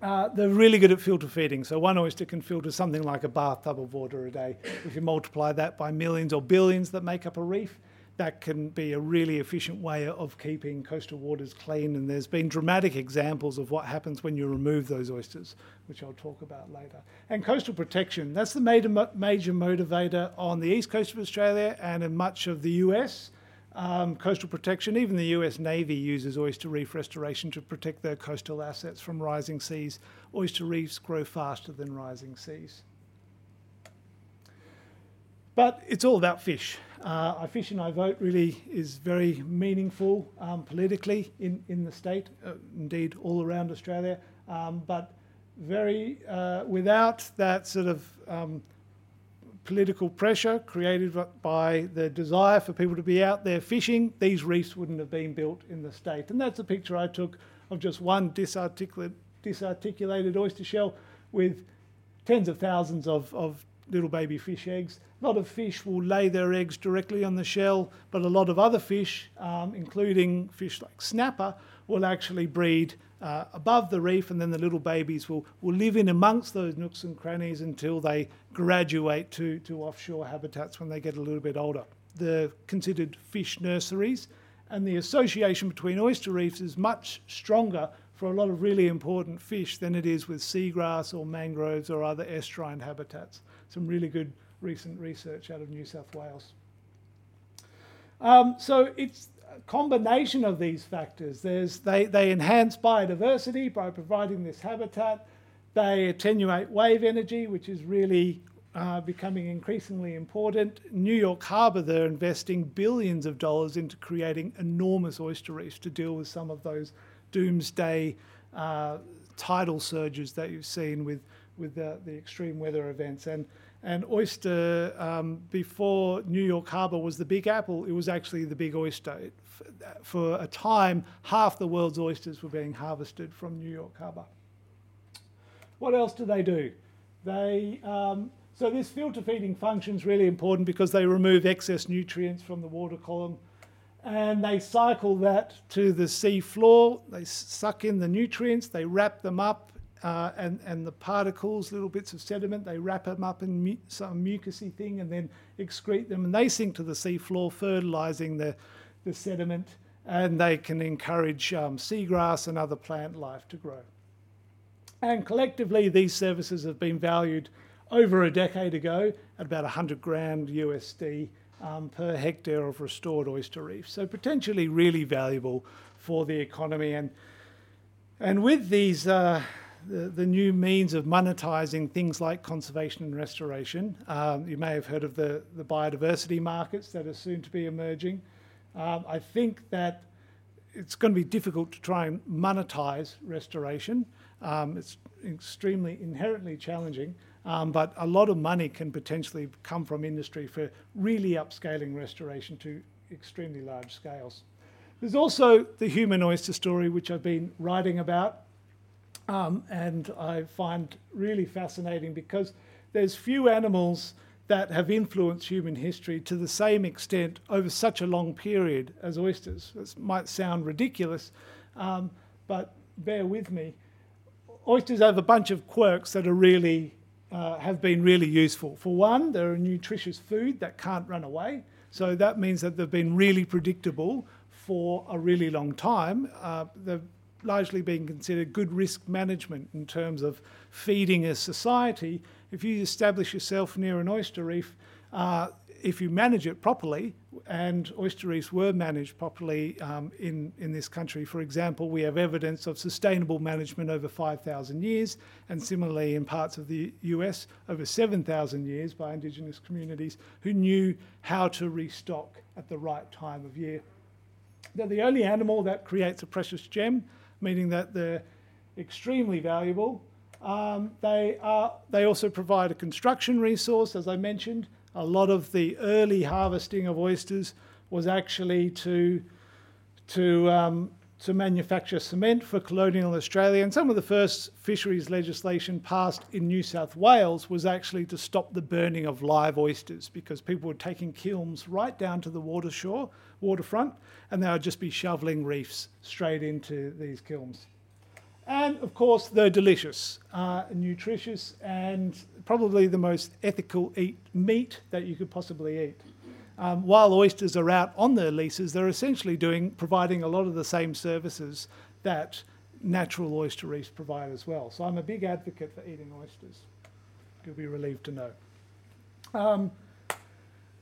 uh, they're really good at filter feeding. So one oyster can filter something like a bathtub of water a day. If you multiply that by millions or billions that make up a reef, that can be a really efficient way of keeping coastal waters clean. And there's been dramatic examples of what happens when you remove those oysters, which I'll talk about later. And coastal protection, that's the major, major motivator on the east coast of Australia and in much of the US um, coastal protection. Even the US Navy uses oyster reef restoration to protect their coastal assets from rising seas. Oyster reefs grow faster than rising seas. But it's all about fish. Uh, I Fish and I Vote really is very meaningful um, politically in, in the state, uh, indeed all around Australia. Um, but very, uh, without that sort of um, political pressure created by the desire for people to be out there fishing, these reefs wouldn't have been built in the state. And that's a picture I took of just one disarticulate, disarticulated oyster shell with tens of thousands of, of little baby fish eggs. A lot of fish will lay their eggs directly on the shell, but a lot of other fish, um, including fish like snapper, will actually breed uh, above the reef, and then the little babies will, will live in amongst those nooks and crannies until they graduate to, to offshore habitats when they get a little bit older. They're considered fish nurseries, And the association between oyster reefs is much stronger for a lot of really important fish than it is with seagrass or mangroves or other estuarine habitats. Some really good recent research out of New South Wales. Um, so it's a combination of these factors. There's, they, they enhance biodiversity by providing this habitat. They attenuate wave energy, which is really uh, becoming increasingly important. New York Harbour, they're investing billions of dollars into creating enormous oyster reefs to deal with some of those doomsday uh, tidal surges that you've seen with, with the, the extreme weather events. And and oyster, um, before New York Harbour was the Big Apple, it was actually the Big Oyster. It, for a time, half the world's oysters were being harvested from New York Harbour. What else do they do? They um, so this filter feeding function is really important because they remove excess nutrients from the water column and they cycle that to the sea floor. They suck in the nutrients, they wrap them up uh, and, and the particles, little bits of sediment, they wrap them up in mu- some mucousy thing and then excrete them, and they sink to the seafloor, fertilizing the, the sediment, and they can encourage um, seagrass and other plant life to grow. And collectively, these services have been valued over a decade ago at about 100 grand USD um, per hectare of restored oyster reef. So potentially really valuable for the economy. And, and with these uh, the, new means of monetizing things like conservation and restoration. Um, you may have heard of the, the biodiversity markets that are soon to be emerging. Um, I think that it's going to be difficult to try and monetize restoration. Um, it's extremely inherently challenging, um, but a lot of money can potentially come from industry for really upscaling restoration to extremely large scales. There's also the human oyster story, which I've been writing about um, and I find really fascinating because there's few animals that have influenced human history to the same extent over such a long period as oysters. This might sound ridiculous, um, but bear with me. Oysters have a bunch of quirks that are really uh, have been really useful. For one, they're a nutritious food that can't run away, so that means that they've been really predictable for a really long time. Uh, they've largely being considered good risk management in terms of feeding a society. If you establish yourself near an oyster reef, uh, if you manage it properly, and oyster reefs were managed properly um, in, in this country, for example, we have evidence of sustainable management over 5,000 years, and similarly in parts of the US, over 7,000 years by Indigenous communities who knew how to restock at the right time of year. They're the only animal that creates a precious gem meaning that they're extremely valuable. Um, they, are, they also provide a construction resource, as I mentioned. A lot of the early harvesting of oysters was actually to, to, um, to manufacture cement for colonial Australia. And some of the first fisheries legislation passed in New South Wales was actually to stop the burning of live oysters because people were taking kilns right down to the water shore, waterfront, and they would just be shoveling reefs straight into these kilns. And of course, they're delicious, uh, nutritious, and probably the most ethical eat meat that you could possibly eat. Um, while oysters are out on their leases, they're essentially doing providing a lot of the same services that natural oyster reefs provide as well. So I'm a big advocate for eating oysters. You'll be relieved to know. Um,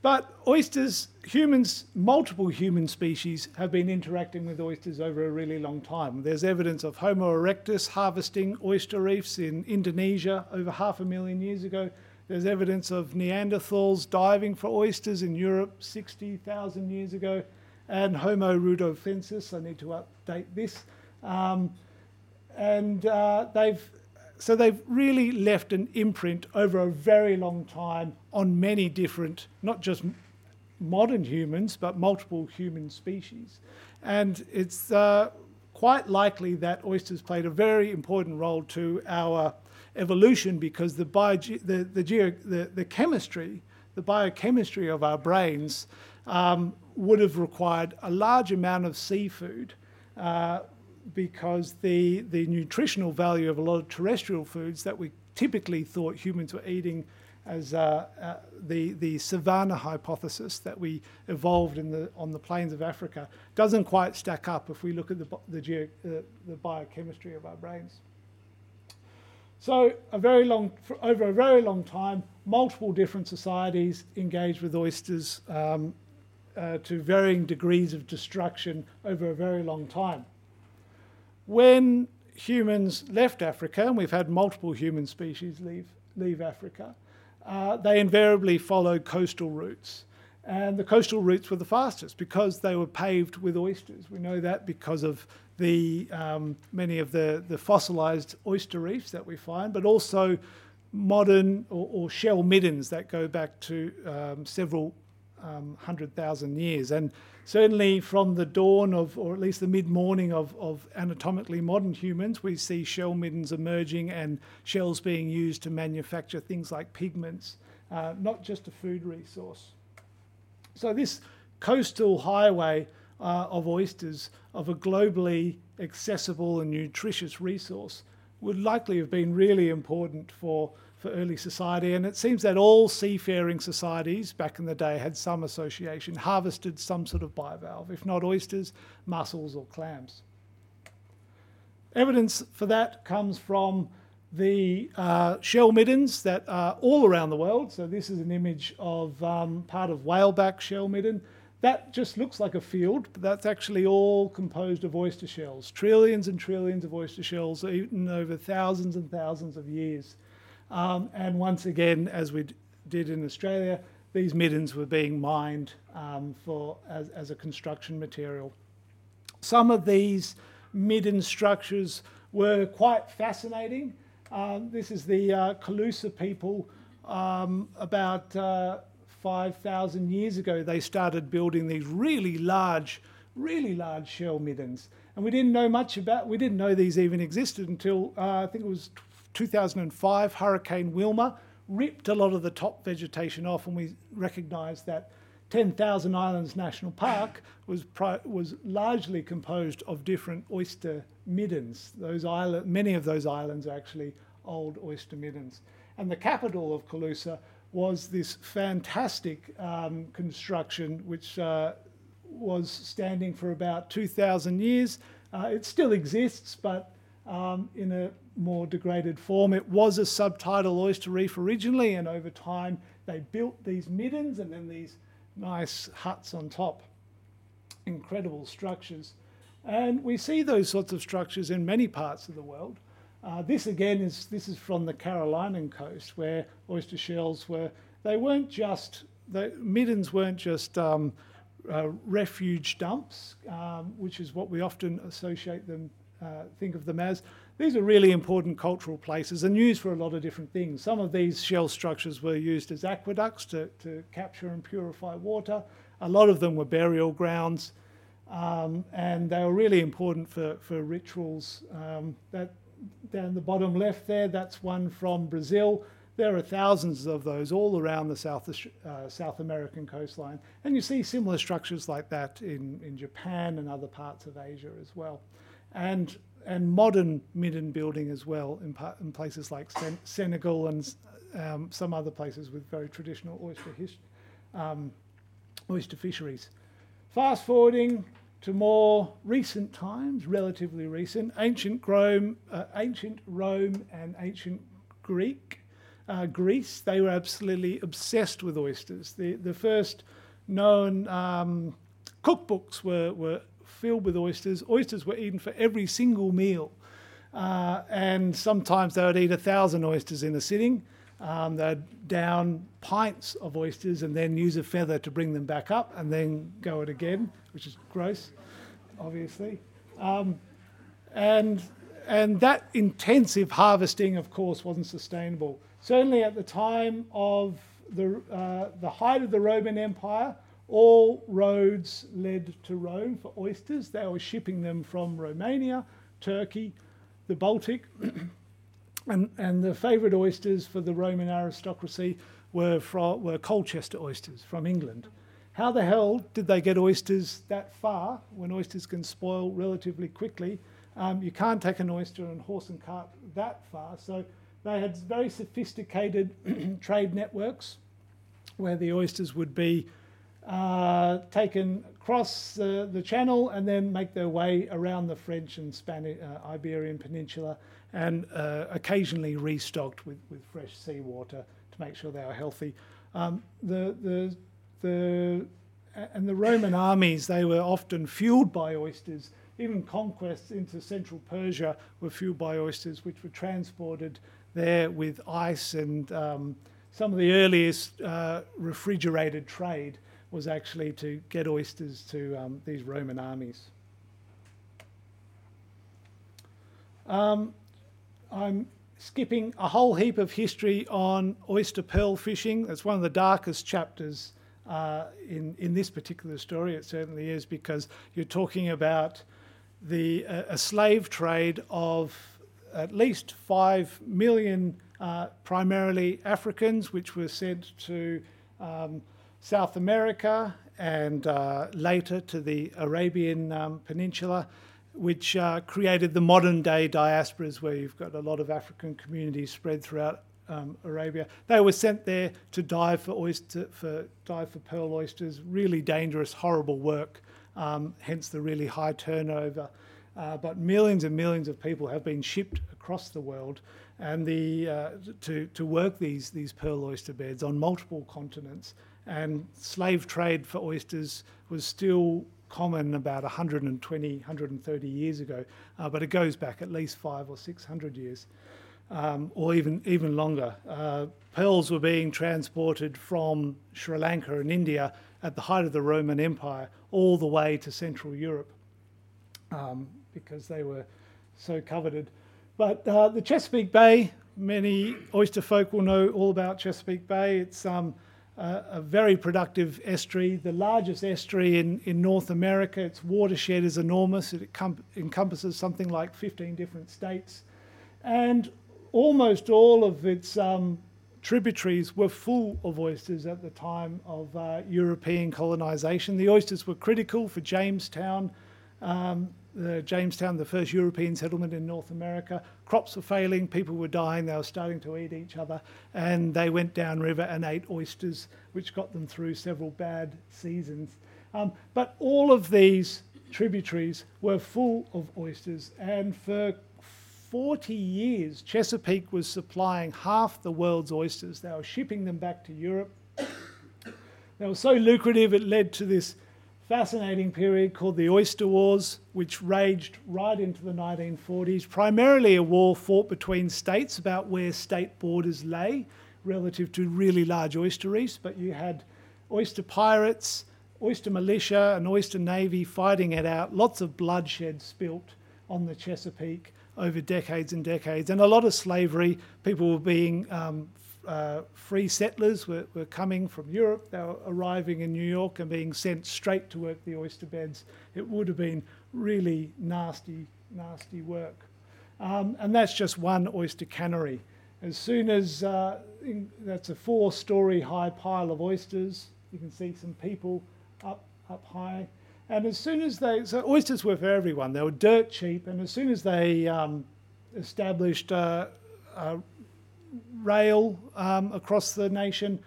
but oysters, humans, multiple human species have been interacting with oysters over a really long time. There's evidence of Homo erectus harvesting oyster reefs in Indonesia over half a million years ago. There's evidence of Neanderthals diving for oysters in Europe 60,000 years ago. And Homo rudolfensis, I need to update this. Um, and uh, they've so they've really left an imprint over a very long time on many different, not just modern humans, but multiple human species. And it's uh, quite likely that oysters played a very important role to our evolution because the, bio, the, the, geo, the, the chemistry, the biochemistry of our brains um, would have required a large amount of seafood uh, because the, the nutritional value of a lot of terrestrial foods that we typically thought humans were eating as uh, uh, the the savanna hypothesis that we evolved in the on the plains of Africa doesn't quite stack up if we look at the the, geo, uh, the biochemistry of our brains. So a very long, over a very long time, multiple different societies engaged with oysters um, uh, to varying degrees of destruction over a very long time. When humans left Africa, and we've had multiple human species leave, leave Africa, uh, they invariably followed coastal routes. And the coastal routes were the fastest because they were paved with oysters. We know that because of the um, many of the, the fossilized oyster reefs that we find, but also modern or, or shell middens that go back to um, several um, hundred thousand years. And certainly from the dawn of, or at least the mid morning of, of anatomically modern humans, we see shell middens emerging and shells being used to manufacture things like pigments, uh, not just a food resource. So, this coastal highway uh, of oysters, of a globally accessible and nutritious resource, would likely have been really important for, for early society. And it seems that all seafaring societies back in the day had some association, harvested some sort of bivalve, if not oysters, mussels, or clams. Evidence for that comes from the uh, shell middens that are all around the world. So this is an image of um, part of whaleback shell midden. That just looks like a field, but that's actually all composed of oyster shells. Trillions and trillions of oyster shells eaten over thousands and thousands of years. Um, and once again, as we d- did in Australia, these middens were being mined um, for as, as a construction material. Some of these midden structures were quite fascinating. Um, this is the uh, Calusa people um, about uh, 5,000 years ago. They started building these really large, really large shell middens. And we didn't know much about, we didn't know these even existed until uh, I think it was 2005, Hurricane Wilma ripped a lot of the top vegetation off, and we recognised that 10,000 Islands National Park was, pri- was largely composed of different oyster middens. Those island, many of those islands are actually old oyster middens. And the capital of Calusa was this fantastic um, construction which uh, was standing for about 2,000 years. Uh, it still exists, but um, in a more degraded form. It was a subtidal oyster reef originally, and over time they built these middens and then these nice huts on top. Incredible structures. And we see those sorts of structures in many parts of the world. Uh, this again is this is from the Carolinian coast where oyster shells were. They weren't just the middens weren't just um, uh, refuge dumps, um, which is what we often associate them, uh, think of them as. These are really important cultural places and used for a lot of different things. Some of these shell structures were used as aqueducts to, to capture and purify water. A lot of them were burial grounds, um, and they were really important for, for rituals. Um, that down the bottom left there, that's one from Brazil. There are thousands of those all around the South, uh, South American coastline. And you see similar structures like that in, in Japan and other parts of Asia as well. And, and modern midden building as well in, in places like Sen- Senegal and um, some other places with very traditional oyster, his- um, oyster fisheries. Fast forwarding to more recent times, relatively recent, ancient Rome, uh, ancient Rome and ancient Greek, uh, Greece, they were absolutely obsessed with oysters. The, the first known um, cookbooks were, were filled with oysters. Oysters were eaten for every single meal. Uh, and sometimes they would eat a thousand oysters in a sitting. Um, they'd down pints of oysters and then use a feather to bring them back up and then go it again, which is gross, obviously. Um, and, and that intensive harvesting, of course, wasn't sustainable. Certainly at the time of the, uh, the height of the Roman Empire, all roads led to Rome for oysters. They were shipping them from Romania, Turkey, the Baltic. and, and the favourite oysters for the Roman aristocracy were, from, were Colchester oysters from England. How the hell did they get oysters that far when oysters can spoil relatively quickly? Um, you can't take an oyster and horse and cart that far, so they had very sophisticated trade networks where the oysters would be uh, taken across the, the channel and then make their way around the French and Spanish uh, Iberian Peninsula and uh, occasionally restocked with, with fresh seawater to make sure they are healthy. Um, the, the, the, and the Roman armies, they were often fueled by oysters. Even conquests into central Persia were fueled by oysters, which were transported there with ice and um, some of the earliest uh, refrigerated trade was actually to get oysters to um, these Roman armies. Um, I'm skipping a whole heap of history on oyster pearl fishing. It's one of the darkest chapters uh, in, in this particular story. It certainly is because you're talking about the, uh, a slave trade of at least 5 million uh, primarily Africans, which were sent to um, South America and uh, later to the Arabian um, Peninsula, which uh, created the modern day diasporas where you've got a lot of African communities spread throughout um, Arabia. They were sent there to dive for oyster for dive for pearl oysters. Really dangerous, horrible work. Um, hence the really high turnover. Uh, but millions and millions of people have been shipped across the world and the, uh, to, to work these, these pearl oyster beds on multiple continents. And slave trade for oysters was still common about 120, 130 years ago, uh, but it goes back at least five or 600 years. Um, or even even longer. Uh, pearls were being transported from Sri Lanka and India at the height of the Roman Empire all the way to Central Europe um, because they were so coveted. But uh, the Chesapeake Bay, many oyster folk will know all about Chesapeake Bay. It's um, a, a, very productive estuary, the largest estuary in, in North America. Its watershed is enormous. It encompasses something like 15 different states. And almost all of its um, tributaries were full of oysters at the time of uh, European colonisation. The oysters were critical for Jamestown. Um, the Jamestown, the first European settlement in North America. Crops were failing, people were dying, they were starting to eat each other, and they went downriver and ate oysters, which got them through several bad seasons. Um, but all of these tributaries were full of oysters, and for 40 years, Chesapeake was supplying half the world's oysters. They were shipping them back to Europe. They were so lucrative, it led to this fascinating period called the Oyster Wars, which raged right into the 1940s. Primarily a war fought between states about where state borders lay relative to really large oyster reefs, but you had oyster pirates, oyster militia, and oyster navy fighting it out. Lots of bloodshed spilt on the Chesapeake over decades and decades, and a lot of slavery. People were being um, uh, free settlers were, were coming from Europe. They were arriving in New York and being sent straight to work the oyster beds. It would have been really nasty, nasty work. Um, and that's just one oyster cannery. As soon as uh, in, that's a four story high pile of oysters, you can see some people up, up high. And as soon as they, so oysters were for everyone, they were dirt cheap. And as soon as they um, established uh, rail um, across the nation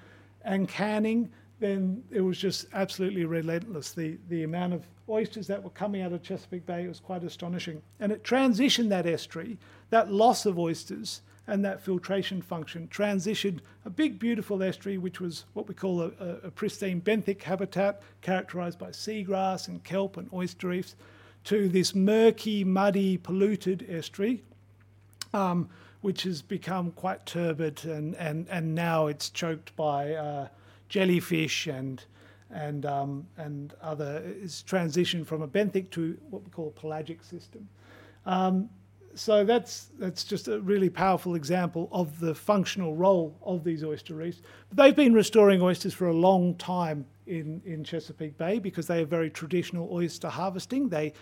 and canning, then it was just absolutely relentless. The, the amount of oysters that were coming out of Chesapeake Bay was quite astonishing. And it transitioned that estuary, that loss of oysters and that filtration function, transitioned a big, beautiful estuary, which was what we call a, a pristine benthic habitat, characterized by seagrass and kelp and oyster reefs, to this murky, muddy, polluted estuary. Um, which has become quite turbid, and, and, and now it's choked by uh, jellyfish and and um, and other. It's transitioned from a benthic to what we call a pelagic system. Um, so that's that's just a really powerful example of the functional role of these oyster reefs. They've been restoring oysters for a long time in, in Chesapeake Bay because they are very traditional oyster harvesting. They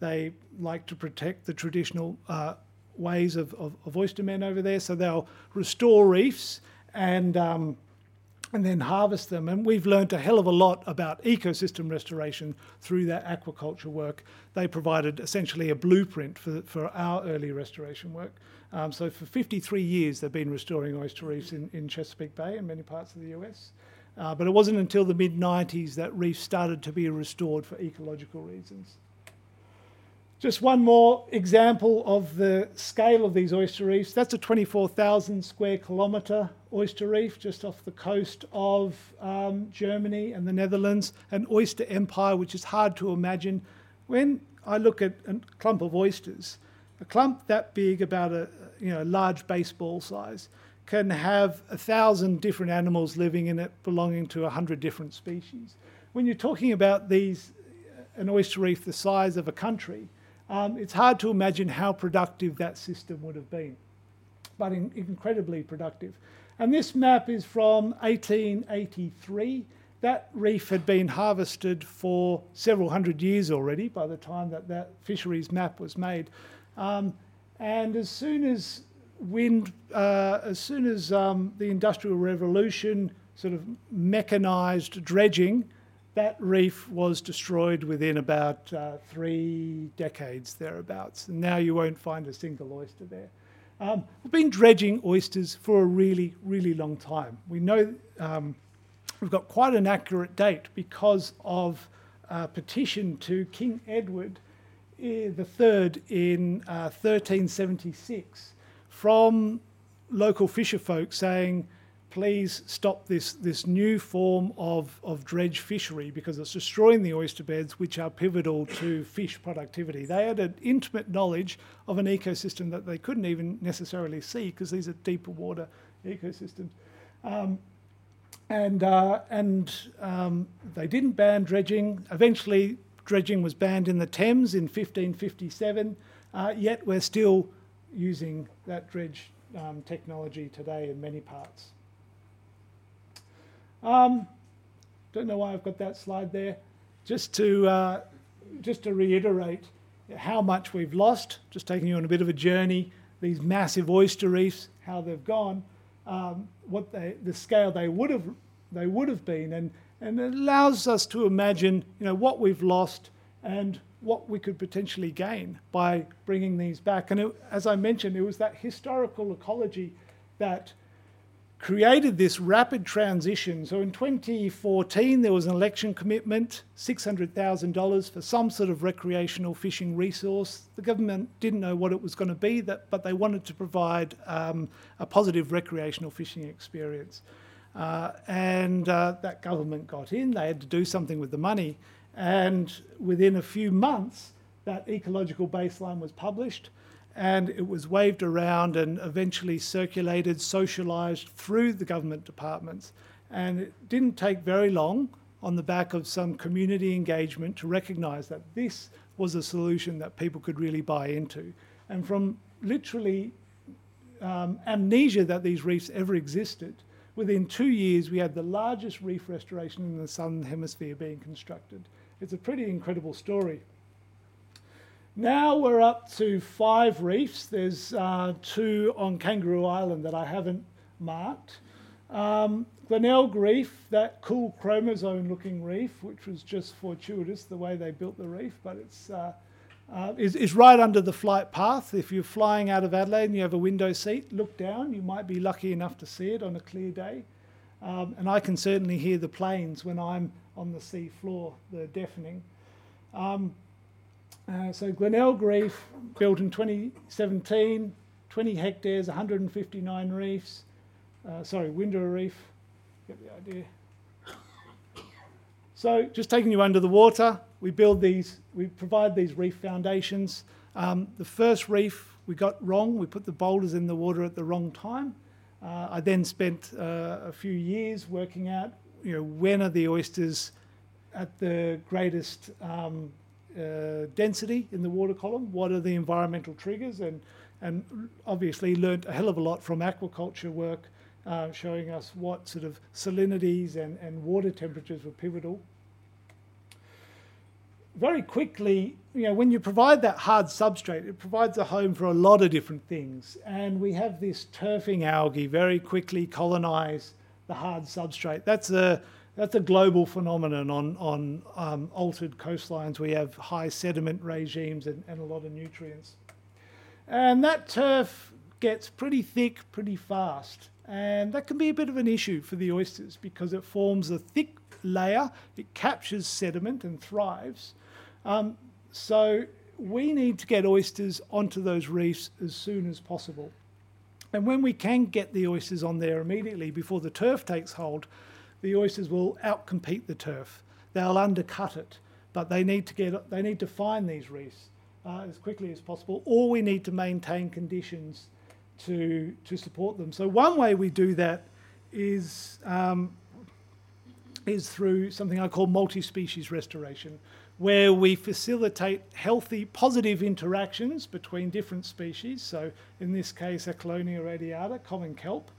they like to protect the traditional uh, ways of, of, of over there. So they'll restore reefs and um, and then harvest them. And we've learnt a hell of a lot about ecosystem restoration through that aquaculture work. They provided essentially a blueprint for, for our early restoration work. Um, so for 53 years, they've been restoring oyster reefs in, in Chesapeake Bay and many parts of the US. Uh, but it wasn't until the mid 90s that reefs started to be restored for ecological reasons. Just one more example of the scale of these oyster reefs. That's a 24,000 square kilometre oyster reef just off the coast of um, Germany and the Netherlands, an oyster empire which is hard to imagine. When I look at a clump of oysters, a clump that big, about a you know large baseball size, can have a thousand different animals living in it, belonging to a hundred different species. When you're talking about these, an oyster reef the size of a country, um, it's hard to imagine how productive that system would have been, but in, incredibly productive. And this map is from 1883. That reef had been harvested for several hundred years already by the time that that fisheries map was made. Um, and as soon as wind, uh, as soon as um, the Industrial Revolution sort of mechanized dredging, that reef was destroyed within about uh, three decades thereabouts. And now you won't find a single oyster there. Um, we've been dredging oysters for a really, really long time. We know um, we've got quite an accurate date because of a petition to King Edward III in uh, 1376 from local fisher folk saying, please stop this, this new form of, of dredge fishery because it's destroying the oyster beds, which are pivotal to fish productivity. They had an intimate knowledge of an ecosystem that they couldn't even necessarily see because these are deeper water ecosystems. Um, and uh, and um, they didn't ban dredging. Eventually, dredging was banned in the Thames in 1557, uh, yet we're still using that dredge um, technology today in many parts. Um, don't know why I've got that slide there. Just to, uh, just to reiterate how much we've lost, just taking you on a bit of a journey, these massive oyster reefs, how they've gone, um, what they, the scale they would have, they would have been, and, and it allows us to imagine, you know, what we've lost and what we could potentially gain by bringing these back. And it, as I mentioned, it was that historical ecology that created this rapid transition. So in 2014, there was an election commitment, $600,000 for some sort of recreational fishing resource. The government didn't know what it was going to be, that, but they wanted to provide um, a positive recreational fishing experience. Uh, and uh, that government got in, they had to do something with the money. And within a few months, that ecological baseline was published and it was waved around and eventually circulated, socialised through the government departments. And it didn't take very long on the back of some community engagement to recognise that this was a solution that people could really buy into. And from literally um, amnesia that these reefs ever existed, within two years we had the largest reef restoration in the southern hemisphere being constructed. It's a pretty incredible story. Now we're up to five reefs. There's uh, two on Kangaroo Island that I haven't marked. Um, Glenelg Reef, that cool chromosome looking reef, which was just fortuitous the way they built the reef, but it's uh, uh, is, is right under the flight path. If you're flying out of Adelaide and you have a window seat, look down. You might be lucky enough to see it on a clear day. Um, and I can certainly hear the planes when I'm on the sea floor, they're deafening. Um, uh, so Glenelg Reef, built in 2017, 20 hectares, 159 reefs. Uh, sorry, Windara Reef, get the idea. So just taking you under the water, we build these, we provide these reef foundations. Um, the first reef we got wrong, we put the boulders in the water at the wrong time. Uh, I then spent uh, a few years working out, you know, when are the oysters at the greatest um, uh, density in the water column, what are the environmental triggers, and, and obviously learnt a hell of a lot from aquaculture work uh, showing us what sort of salinities and, and water temperatures were pivotal. Very quickly, you know, when you provide that hard substrate, it provides a home for a lot of different things. And we have this turfing algae very quickly colonize the hard substrate. That's a that's a global phenomenon on on um, altered coastlines. We have high sediment regimes and, and a lot of nutrients, and that turf gets pretty thick pretty fast, and that can be a bit of an issue for the oysters because it forms a thick layer. It captures sediment and thrives. Um, so we need to get oysters onto those reefs as soon as possible. And when we can get the oysters on there immediately before the turf takes hold, the oysters will outcompete the turf. They'll undercut it, but they need to get they need to find these reefs uh, as quickly as possible, or we need to maintain conditions to to support them. So one way we do that is um, is through something I call multi-species restoration, where we facilitate healthy, positive interactions between different species. So, in this case, Ecklonia radiata, common kelp,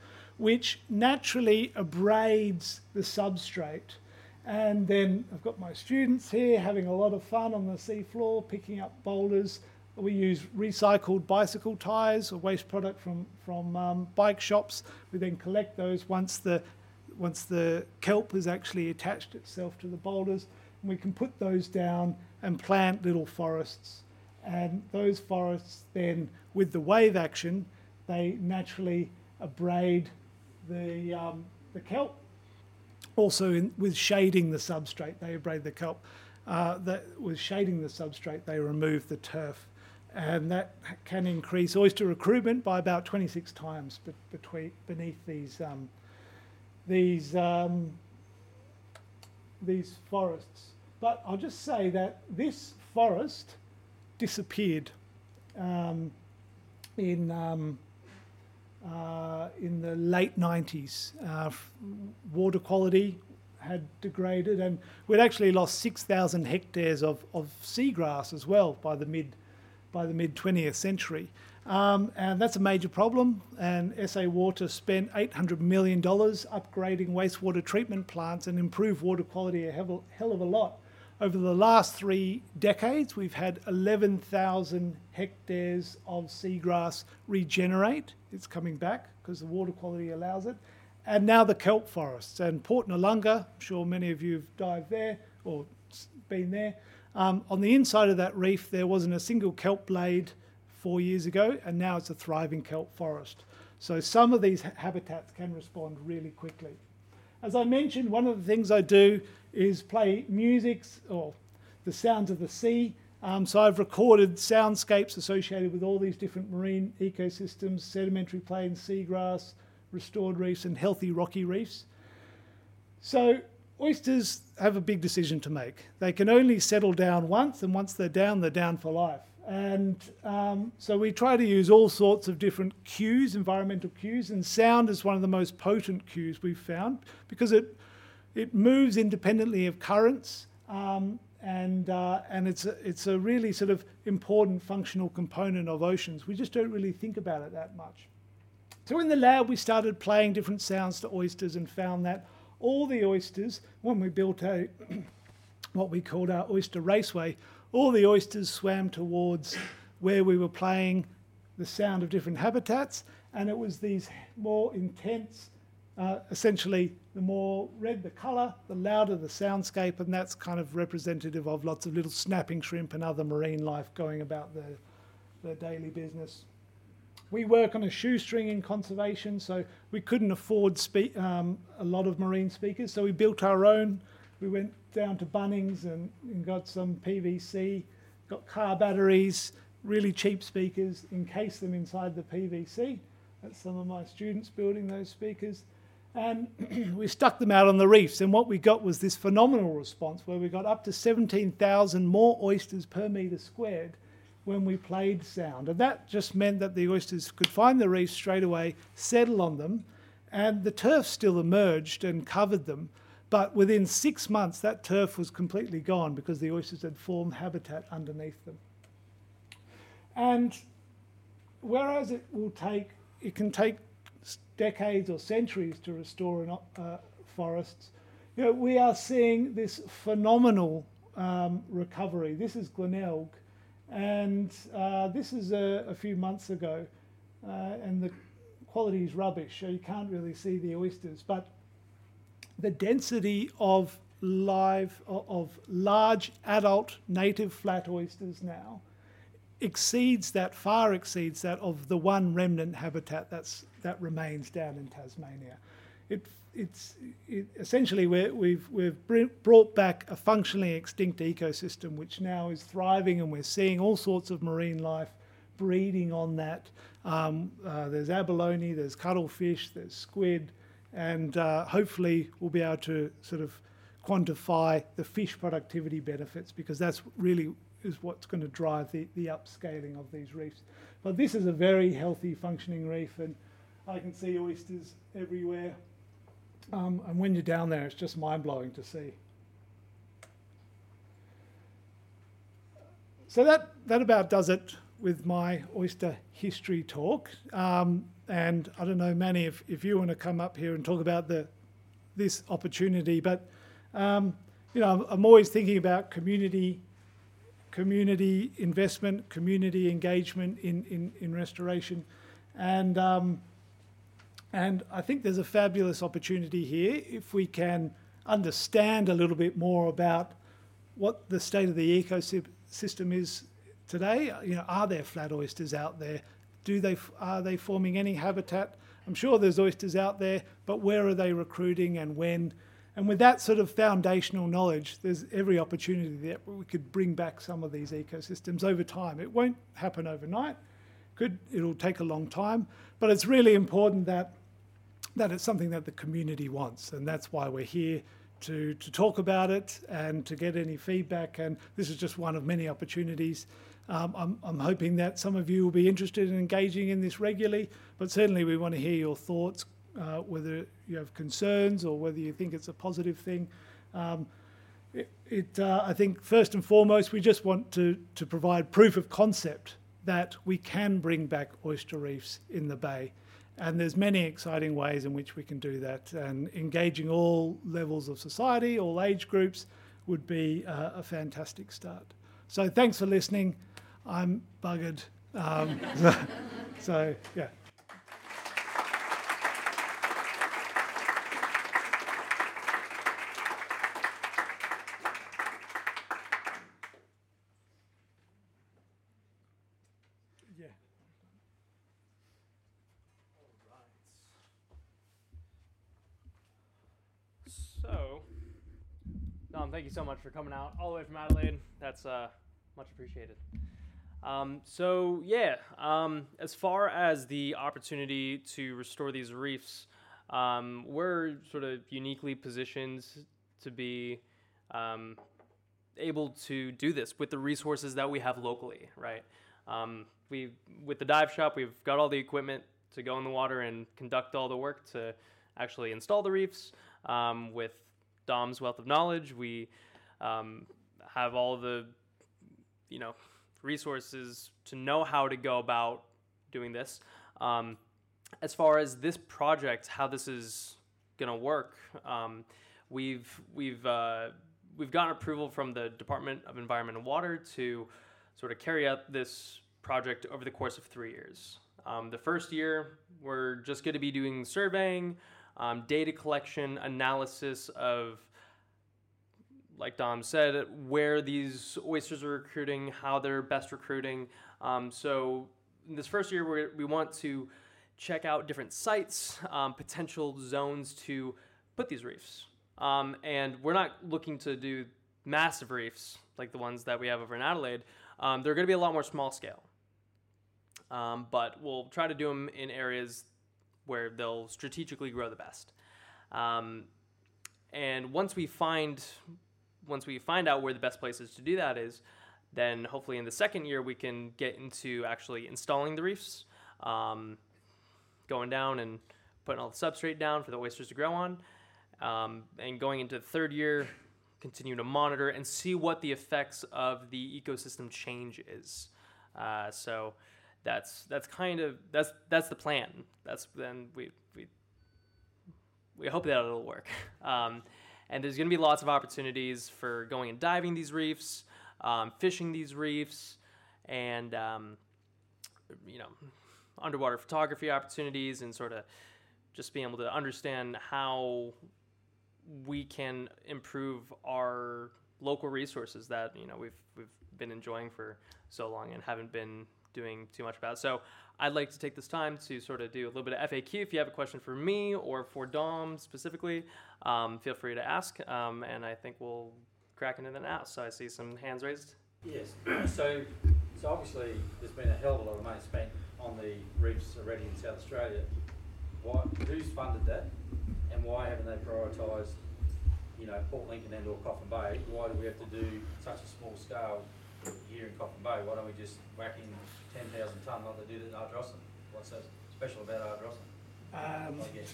which naturally abrades the substrate. And then I've got my students here having a lot of fun on the seafloor, picking up boulders. We use recycled bicycle tyres, a waste product from, from um, bike shops. We then collect those once the, once the kelp has actually attached itself to the boulders we can put those down and plant little forests. And those forests then, with the wave action, they naturally abrade the, um, the kelp. Also, in, with shading the substrate, they abrade the kelp. Uh, that with shading the substrate, they remove the turf, and that can increase oyster recruitment by about 26 times between beneath these um, these um, these forests. But I'll just say that this forest disappeared um, in, um, uh, in the late 90s. Uh, water quality had degraded, and we'd actually lost 6,000 hectares of, of seagrass as well by the mid by the mid 20th century. Um, and that's a major problem. And SA Water spent $800 million upgrading wastewater treatment plants and improved water quality a hell, of a lot. Over the last three decades, we've had 11,000 hectares of seagrass regenerate. It's coming back because the water quality allows it. And now the kelp forests. And Port Noarlunga, I'm sure many of you have dived there or been there. Um, on the inside of that reef, there wasn't a single kelp blade four years ago, and now it's a thriving kelp forest. So some of these habitats can respond really quickly. As I mentioned, one of the things I do is play music or the sounds of the sea. Um, so I've recorded soundscapes associated with all these different marine ecosystems, sedimentary plains, seagrass, restored reefs, and healthy rocky reefs. So oysters have a big decision to make. They can only settle down once, and once they're down, they're down for life. And um, so we try to use all sorts of different cues, environmental cues, and sound is one of the most potent cues we've found because it it moves independently of currents, um, and uh, and it's a, it's a really sort of important functional component of oceans. We just don't really think about it that much. So in the lab, we started playing different sounds to oysters and found that all the oysters, when we built a what we called our oyster raceway, all the oysters swam towards where we were playing the sound of different habitats, and it was these more intense, uh, essentially, the more red the colour, the louder the soundscape, and that's kind of representative of lots of little snapping shrimp and other marine life going about their, their daily business. We work on a shoestring in conservation, so we couldn't afford speak, um, a lot of marine speakers, so we built our own. We went down to Bunnings and, and got some PVC, got car batteries, really cheap speakers, encased them inside the PVC. That's some of my students building those speakers. And we stuck them out on the reefs, and what we got was this phenomenal response where we got up to 17,000 more oysters per metre squared when we played sound. And that just meant that the oysters could find the reefs straight away, settle on them, and the turf still emerged and covered them. But within six months, that turf was completely gone because the oysters had formed habitat underneath them. And whereas it will take, it can take decades or centuries to restore an, uh, forests, you know, we are seeing this phenomenal um, recovery. This is Glenelg, and uh, this is a, a, few months ago, uh, and the quality is rubbish, so you can't really see the oysters. But the density of live of large adult native flat oysters now exceeds that far exceeds that of the one remnant habitat that's that remains down in Tasmania. It it's it, essentially we we've we've br- brought back a functionally extinct ecosystem which now is thriving and we're seeing all sorts of marine life breeding on that. Um, uh, there's abalone, there's cuttlefish, there's squid, and uh, hopefully we'll be able to sort of quantify the fish productivity benefits because that's really is what's going to drive the, the upscaling of these reefs. But this is a very healthy functioning reef and I can see oysters everywhere. Um, and when you're down there, it's just mind blowing to see. So that, that about does it with my oyster history talk. Um, and I don't know, Manny, if, if you want to come up here and talk about the this opportunity, but um, you know, I'm, always thinking about community community investment, community engagement in, in, in restoration. And, um, and I think there's a fabulous opportunity here if we can understand a little bit more about what the state of the ecosystem is today. You know, are there flat oysters out there? Do they, are they forming any habitat? I'm sure there's oysters out there, but where are they recruiting and when? And with that sort of foundational knowledge, there's every opportunity that we could bring back some of these ecosystems over time. It won't happen overnight. Could it'll take a long time, but it's really important that that it's something that the community wants, and that's why we're here to to talk about it and to get any feedback. And this is just one of many opportunities. Um, I'm, I'm hoping that some of you will be interested in engaging in this regularly, but certainly we want to hear your thoughts, uh, whether you have concerns or whether you think it's a positive thing. Um, it, it uh, I think first and foremost, we just want to, to provide proof of concept that we can bring back oyster reefs in the bay. And there's many exciting ways in which we can do that. And engaging all levels of society, all age groups, would be uh, a fantastic start. So thanks for listening. I'm buggered. Um, so, so, yeah.
So, Dom, thank you so much for coming out all the way from Adelaide. That's uh, much appreciated. Um, so yeah, um, as far as the opportunity to restore these reefs, um, we're sort of uniquely positioned to be um, able to do this with the resources that we have locally, right? Um, we with the dive shop, we've got all the equipment to go in the water and conduct all the work to actually install the reefs. Um, with Dom's wealth of knowledge, we have all the you know resources to know how to go about doing this. Um, as far as this project, how this is gonna work, um, we've we've uh, we've gotten approval from the Department of Environment and Water to sort of carry out this project over the course of three years. Um, the first year, we're just going to be doing surveying, um, data collection, analysis of like Dom said, where these oysters are recruiting, how they're best recruiting. Um, so in this first year, we we want to check out different sites, um, potential zones to put these reefs. Um, and we're not looking to do massive reefs like the ones that we have over in Adelaide. Um, they're going to be a lot more small scale. Um, but we'll try to do them in areas where they'll strategically grow the best. Um, and once we find once we find out where the best places to do that is, then hopefully in the second year we can get into actually installing the reefs, um, going down and putting all the substrate down for the oysters to grow on, um, and going into the third year, continue to monitor and see what the effects of the ecosystem change is. Uh, so that's that's kind of that's that's the plan. That's then we we we hope that it'll work. Um, and there's going to be lots of opportunities for going and diving these reefs, um, fishing these reefs, and um, you know, underwater photography opportunities, and sort of just being able to understand how we can improve our local resources that you know we've we've been enjoying for so long and haven't been doing too much about. So I'd like to take this time to sort of do a little bit of FAQ. If you have a question for me or for Dom specifically, um, feel free to ask, um, and I think we'll crack into that now. So I see some hands raised.
Yes, so, so obviously, there's been a hell of a lot of money spent on the reefs already in South Australia. Why, who's funded that, and why haven't they prioritised, you know, Port Lincoln and or Coffin Bay? Why do we have to do such a small scale here in Coffin Bay? Why don't we just whack in ten thousand tonne like they did at Ardrossan? What's so special about Ardrossan,
Um,
I guess?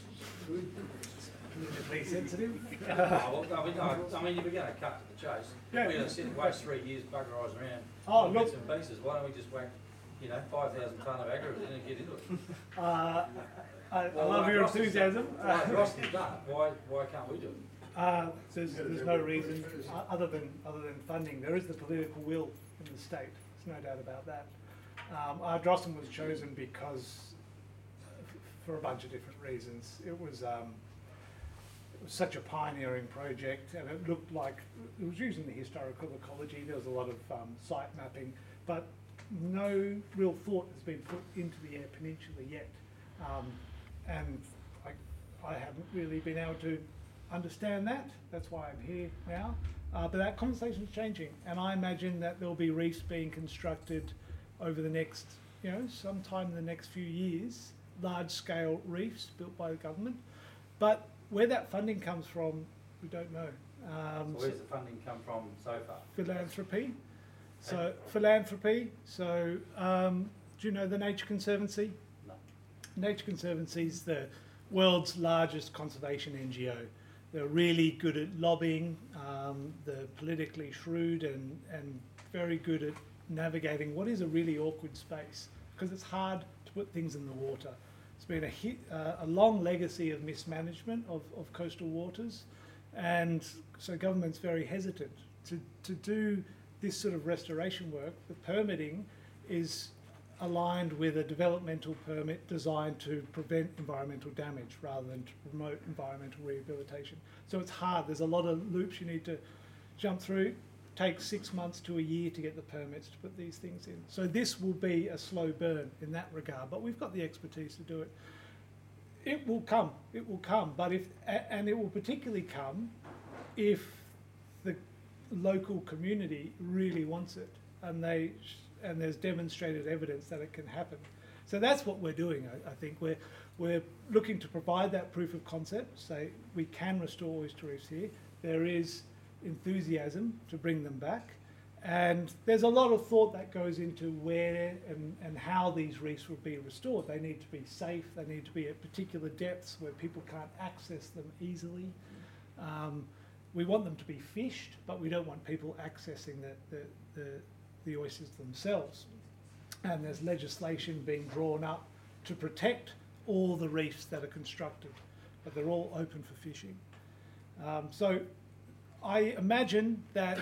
politically sensitive.
Oh, well, I mean, I mean, if we're gonna cut to the chase,
Yeah.
we're gonna sit and waste three years bugger eyes around
Oh,
on
look-
bits and pieces, why don't we just whack, you know, five thousand tonne of aggregate in and get into it?
Uh, I, I
Well,
love
like
your
Ross has done-
enthusiasm.
Like Ross has done, it, why, why can't we do it?
Uh, there's, there's no reason other than other than funding. There is the political will in the state. There's no doubt about that. Um, Ardrossan was chosen because, uh, for a bunch of different reasons, it was um, it was such a pioneering project, and it looked like it was using the historical ecology. There was a lot of um, site mapping, but no real thought has been put into the Eyre Peninsula yet, um, and I, I haven't really been able to understand that. That's why I'm here now. Uh, but that conversation is changing, and I imagine that there'll be reefs being constructed over the next, you know, sometime in the next few years, large-scale reefs built by the government. But where that funding comes from, we don't know. Um,
So where's the funding come from so far?
philanthropy. So philanthropy. So um, do you know the Nature Conservancy?
No.
Nature Conservancy is the world's largest conservation NGO. They're really good at lobbying. Um, they're politically shrewd and, and very good at navigating what is a really awkward space because it's hard to put things in the water. It's been a, hit, uh, a long legacy of mismanagement of, of coastal waters, and so government's very hesitant to, to do this sort of restoration work. The permitting is aligned with a developmental permit designed to prevent environmental damage rather than to promote environmental rehabilitation. So it's hard. There's a lot of loops you need to jump through. Takes six months to a year to get the permits to put these things in. So this will be a slow burn in that regard, but we've got the expertise to do it. It will come. It will come, but if and it will particularly come if the local community really wants it and they and there's demonstrated evidence that it can happen. So that's what we're doing. I, I think we're we're looking to provide that proof of concept. Say we can restore oyster reefs here. There is enthusiasm to bring them back, and there's a lot of thought that goes into where and, and how these reefs will be restored. They need to be safe. They need to be at particular depths where people can't access them easily. Um, we want them to be fished, but we don't want people accessing the, the, the, the oysters themselves. And there's legislation being drawn up to protect all the reefs that are constructed, but they're all open for fishing. Um, so I imagine that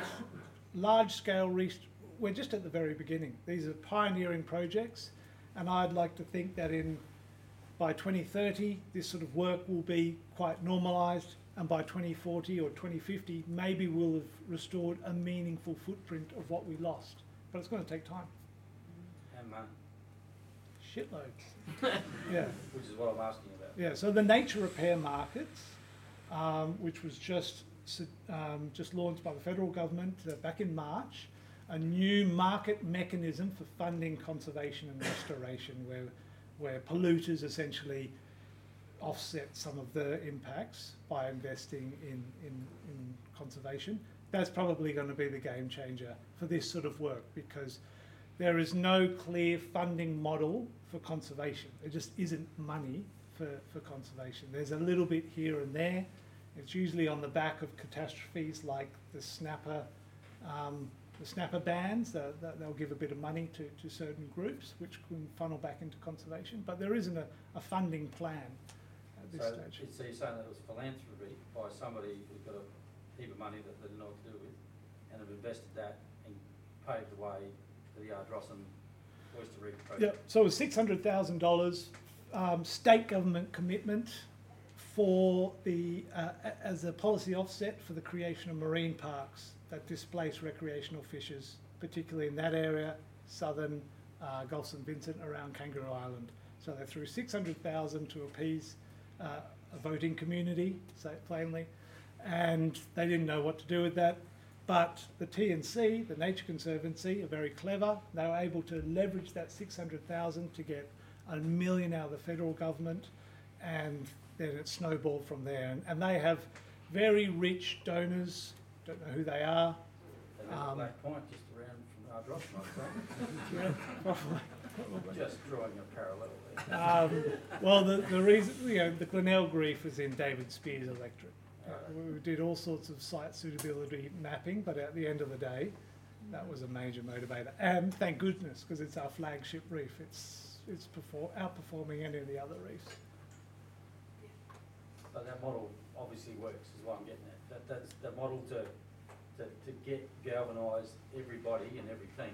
large scale reefs, we're just at the very beginning. These are pioneering projects, and I'd like to think that in by 2030, this sort of work will be quite normalised, and by 2040 or 2050, maybe we'll have restored a meaningful footprint of what we lost. But it's going to take time.
And money,
Shitloads. yeah.
which is what I'm asking about.
Yeah, so the nature repair markets, um, which was just um, just launched by the federal government uh, back in March, a new market mechanism for funding conservation and restoration, where where polluters essentially offset some of the impacts by investing in, in, in conservation. That's probably going to be the game changer for this sort of work because there is no clear funding model for conservation. There just isn't money for, for conservation. There's a little bit here and there. It's usually on the back of catastrophes like the snapper, um, the snapper bans. That, that they'll give a bit of money to, to certain groups, which can funnel back into conservation. But there isn't a, a funding plan at this
So,
stage.
it's- so you're saying that it was philanthropy by somebody who's got a heap of money that they didn't know what to do with, and have invested that and paved the way for the Ardrossan Oyster Reef project?
so it was six hundred thousand dollars, um, state government commitment, for the uh, as a policy offset for the creation of marine parks that displace recreational fishers, particularly in that area, southern uh, Gulf St Vincent around Kangaroo Island. So they threw 600,000 to appease uh, a voting community, say it plainly, and they didn't know what to do with that. But the TNC, the Nature Conservancy, are very clever. They were able to leverage that 600,000 to get a million out of the federal government, and then it snowballed from there. And, and they have very rich donors. Don't know who they are.
They
Um,
Black Point, just around from our drop
Yeah, probably.
just drawing a parallel there.
Um, well, the, the reason, you know, the Glenelg Reef is in David Speirs Electric. Uh, we did all sorts of site suitability mapping, but at the end of the day, that was a major motivator. And thank goodness, because it's our flagship reef. It's it's perform, outperforming any of the other reefs.
But that model obviously works, is what I'm getting at. That, that's the model to, to, to get galvanised everybody and everything.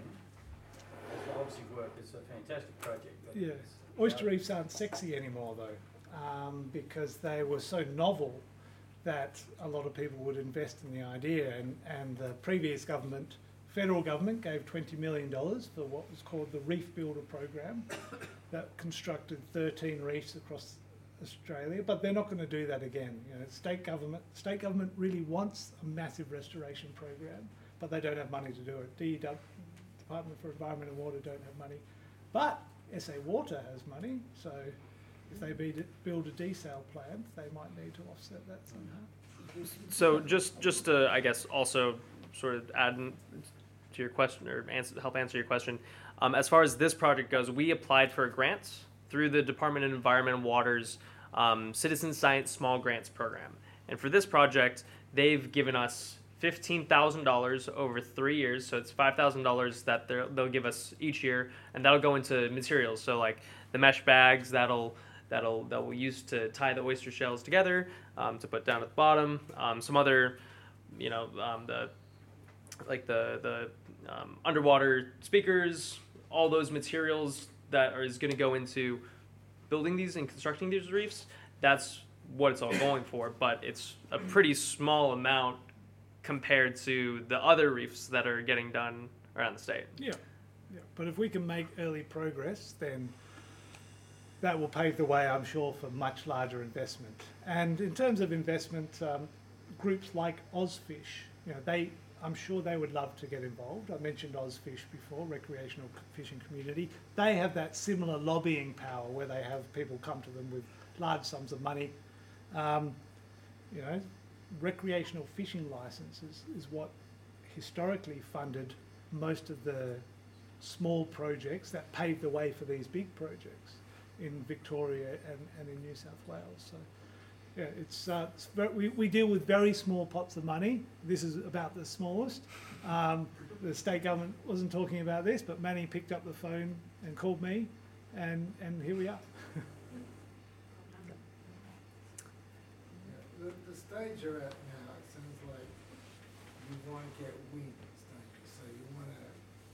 It's obviously worked, it's a fantastic project.
Yeah. Oyster reefs aren't sexy anymore though, um, because they were so novel that a lot of people would invest in the idea. And, and the previous government, federal government, gave $20 million for what was called the Reef Builder Program that constructed 13 reefs across Australia. But they're not going to do that again. You know, state government, state government really wants a massive restoration program, but they don't have money to do it. DEW, Department for Environment and Water don't have money. But SA Water has money, so if they build a desal plant, they might need to offset that somehow.
So just just to I guess also sort of add to your question or answer, help answer your question. Um, as far as this project goes, we applied for a grant through the Department of Environment and Waters um, Citizen Science Small Grants Program, and for this project, they've given us fifteen thousand dollars over three years. So it's five thousand dollars that they'll give us each year, and that'll go into materials. So like the mesh bags that'll that'll that we'll use to tie the oyster shells together um, to put down at the bottom. Um, some other, you know, um, the like the the um, underwater speakers, all those materials that are, is going to go into building these and constructing these reefs. That's what it's all going for, but it's a pretty small amount compared to the other reefs that are getting done around the state.
Yeah, yeah. But if we can make early progress, then that will pave the way, I'm sure, for much larger investment. And in terms of investment, um, groups like Ozfish, you know, they, I'm sure they would love to get involved. I mentioned Ozfish before, recreational fishing community. They have that similar lobbying power where they have people come to them with large sums of money. Um, you know, recreational fishing licenses is what historically funded most of the small projects that paved the way for these big projects in Victoria and, and in New South Wales. So, yeah, it's, uh, it's ver we, we deal with very small pots of money. This is about the smallest. Um, the state government wasn't talking about this, but Manny picked up the phone and called me, and, and here we are.
The, stage you're at now, it sounds like you want to get wins, don't you? So you want to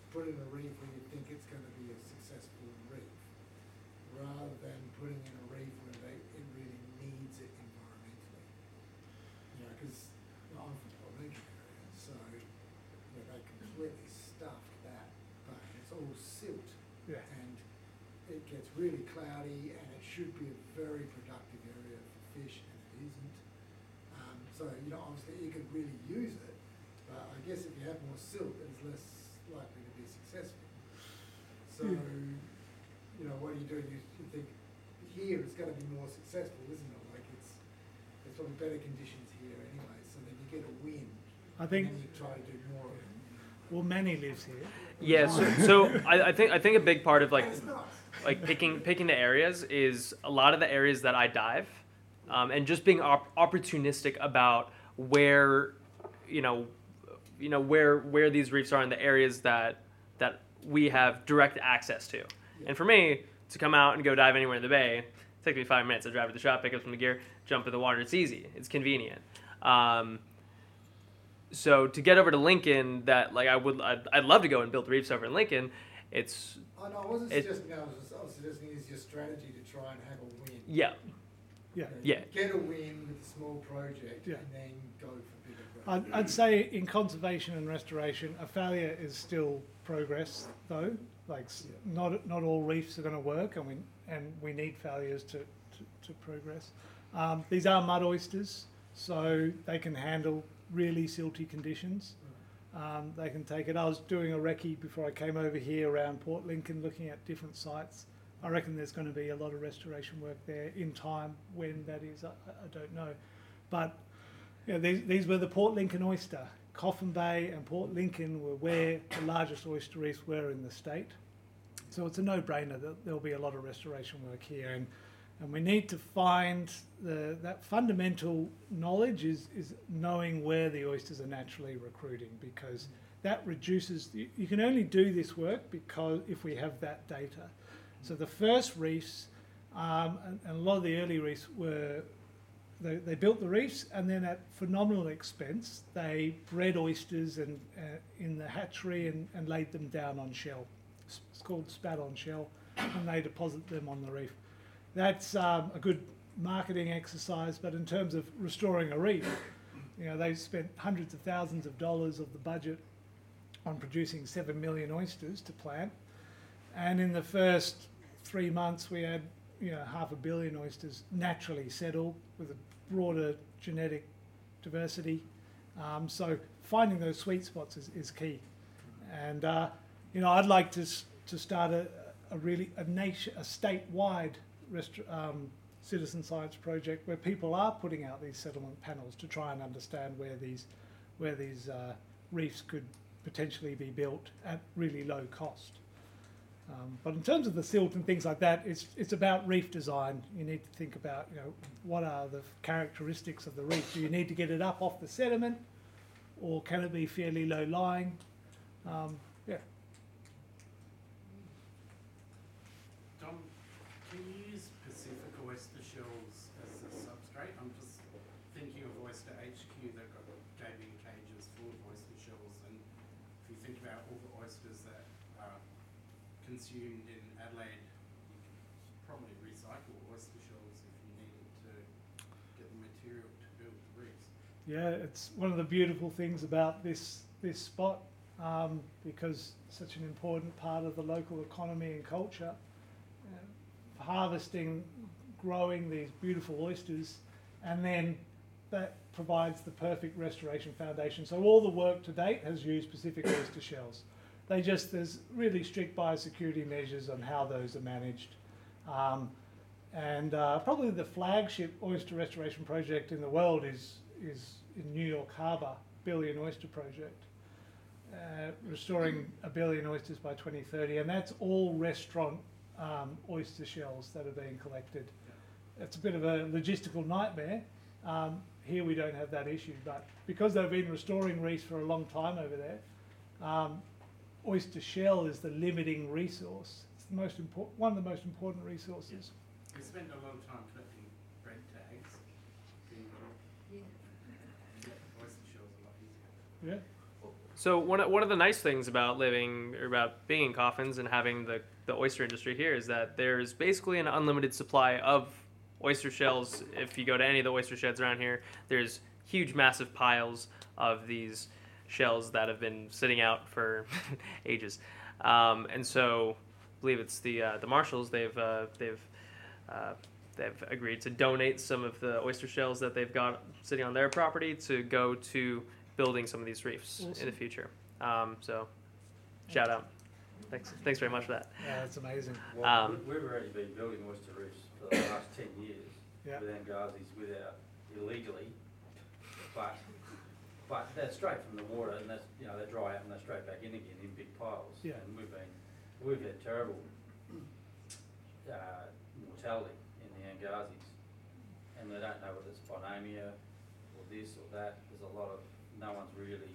put in a reef where you think it's going to be a successful reef, rather than putting in a reef where they, it really needs it environmentally. You know, because I'm from the Polynesian area, so you know, they completely stuffed that bay. It's all silt
Yeah.
and it gets really cloudy and it should be a very productive area for fish and it isn't. Um, so, you know, obviously you could really use it, but I guess if you have more silt, it's less likely to be successful. So, you know, what do you do? You, you think here it's going to be more successful, isn't it? Like it's, there's probably better conditions here anyway, so then you get a win.
I think,
And then you try to do more of it.
well, Manny lives here.
Yeah, so, so I, I think I think a big part of like
And it's nice.
like picking picking the areas is a lot of the areas that I dive, um, and just being op- opportunistic about where, you know, you know where where these reefs are in the areas that that we have direct access to. And for me to come out and go dive anywhere in the bay, it takes me five minutes. I drive to the shop, pick up some gear, jump in the water. It's easy. It's convenient. Um, so to get over to Lincoln, that like I would, I'd, I'd love to go and build reefs over in Lincoln. It's
Oh, no, I wasn't
It-
suggesting that, I was, just, I was suggesting it's your strategy to try and have a win.
yeah,
Yeah.
You
Yeah.
Get a win with a small project
Yeah.
and then go for bigger
I'd. I'd say in conservation and restoration, a failure is still progress, though. Like, s- not not all reefs are going to work, I we and we need failures to to, to progress. Um, these are mud oysters, so they can handle really silty conditions. Um, they can take it. I was doing a recce before I came over here around Port Lincoln, looking at different sites. I reckon there's going to be a lot of restoration work there in time. When that is, I, I don't know, but yeah, these, these were the Port Lincoln oyster. Coffin Bay and Port Lincoln were where the largest oyster reefs were in the state. So it's a no-brainer that there'll be a lot of restoration work here, and and we need to find the that fundamental knowledge is is knowing where the oysters are naturally recruiting because that reduces. You, you can only do this work because if we have that data. So the first reefs, um, and, and a lot of the early reefs were they, they built the reefs and then at phenomenal expense they bred oysters and uh, in the hatchery and, and laid them down on shell. It's called spat on shell, and they deposit them on the reef. That's um, a good marketing exercise, but in terms of restoring a reef, you know they spent hundreds of thousands of dollars of the budget on producing seven million oysters to plant, and in the first three months we had you know half a billion oysters naturally settle with a broader genetic diversity. Um, so finding those sweet spots is, is key. And uh, you know I'd like to to start a, a really a nation a statewide um, citizen science project where people are putting out these settlement panels to try and understand where these where these uh, reefs could potentially be built at really low cost. Um, but in terms of the silt and things like that, it's it's about reef design. You need to think about you know what are the characteristics of the reef. Do you need to get it up off the sediment, or can it be fairly low lying? Um, yeah,
Dom, can you use Pacific oyster shells as a substrate? I'm just thinking of Oyster HQ that got gabion cages full of oyster shells, and if you think about all the oysters that are consumed in Adelaide, you could probably recycle oyster shells if you needed to get the material to build the reefs.
Yeah. It's one of the beautiful things about this this spot um, because such an important part of the local economy and culture. Uh, harvesting, growing these beautiful oysters, and then that provides the perfect restoration foundation. So all the work to date has used Pacific oyster shells. They just there's really strict biosecurity measures on how those are managed. Um, and uh, probably the flagship oyster restoration project in the world is is in New York Harbour, Billion Oyster Project, uh, restoring a billion oysters by 2030, and that's all restaurant um, oyster shells that are being collected. It's a bit of a logistical nightmare. Um, here we don't have that issue, but because they've been restoring reefs for a long time over there, um, oyster shell is the limiting resource. It's the most important, one of the most important resources.
We spent a lot of time collecting bread tags. Being yeah. oyster shells are a lot easier.
Yeah.
So one of, one of the nice things about living or about being in coffins and having the, the oyster industry here is that there's basically an unlimited supply of oyster shells. If you go to any of the oyster sheds around here, there's huge, massive piles of these shells that have been sitting out for ages. Um, and so, I believe it's the uh, the Marshalls. They've uh, they've uh, they've agreed to donate some of the oyster shells that they've got sitting on their property to go to building some of these reefs in the future. Um, so, shout out. Thanks, thanks very much for that.
Yeah, that's amazing.
Well,
Um,
we- we've already been building oyster reefs for the last ten years
Yeah.
with Angasis without illegally, but but they're straight from the water and that's you know they dry out and they're straight back in again in big piles.
Yeah.
And we've been we've had terrible uh, mortality in the Angasis, and they don't know whether it's Bonamia or this or that. There's a lot of no one's really.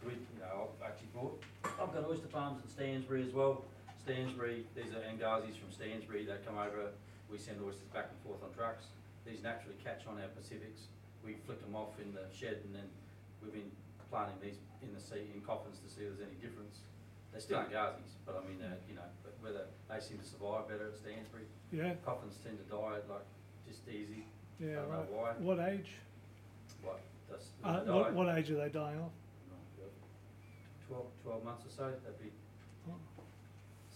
So we, you know, I've actually bought. I've got oyster farms in Stansbury as well. Stansbury, these are Angasis from Stansbury that come over. We send oysters back and forth on trucks. These naturally catch on our Pacifics. We flick them off in the shed and then we've been planting these in the sea, in coffins to see if there's any difference. They're still Angasis, but I mean, uh, you know, but whether they seem to survive better at Stansbury.
Yeah.
Coffins tend to die like just easy.
Yeah,
don't know
right.
why.
What age?
What, that's,
Uh, what, what age are they dying off?
12, 12 months or so, that'd be
Oh.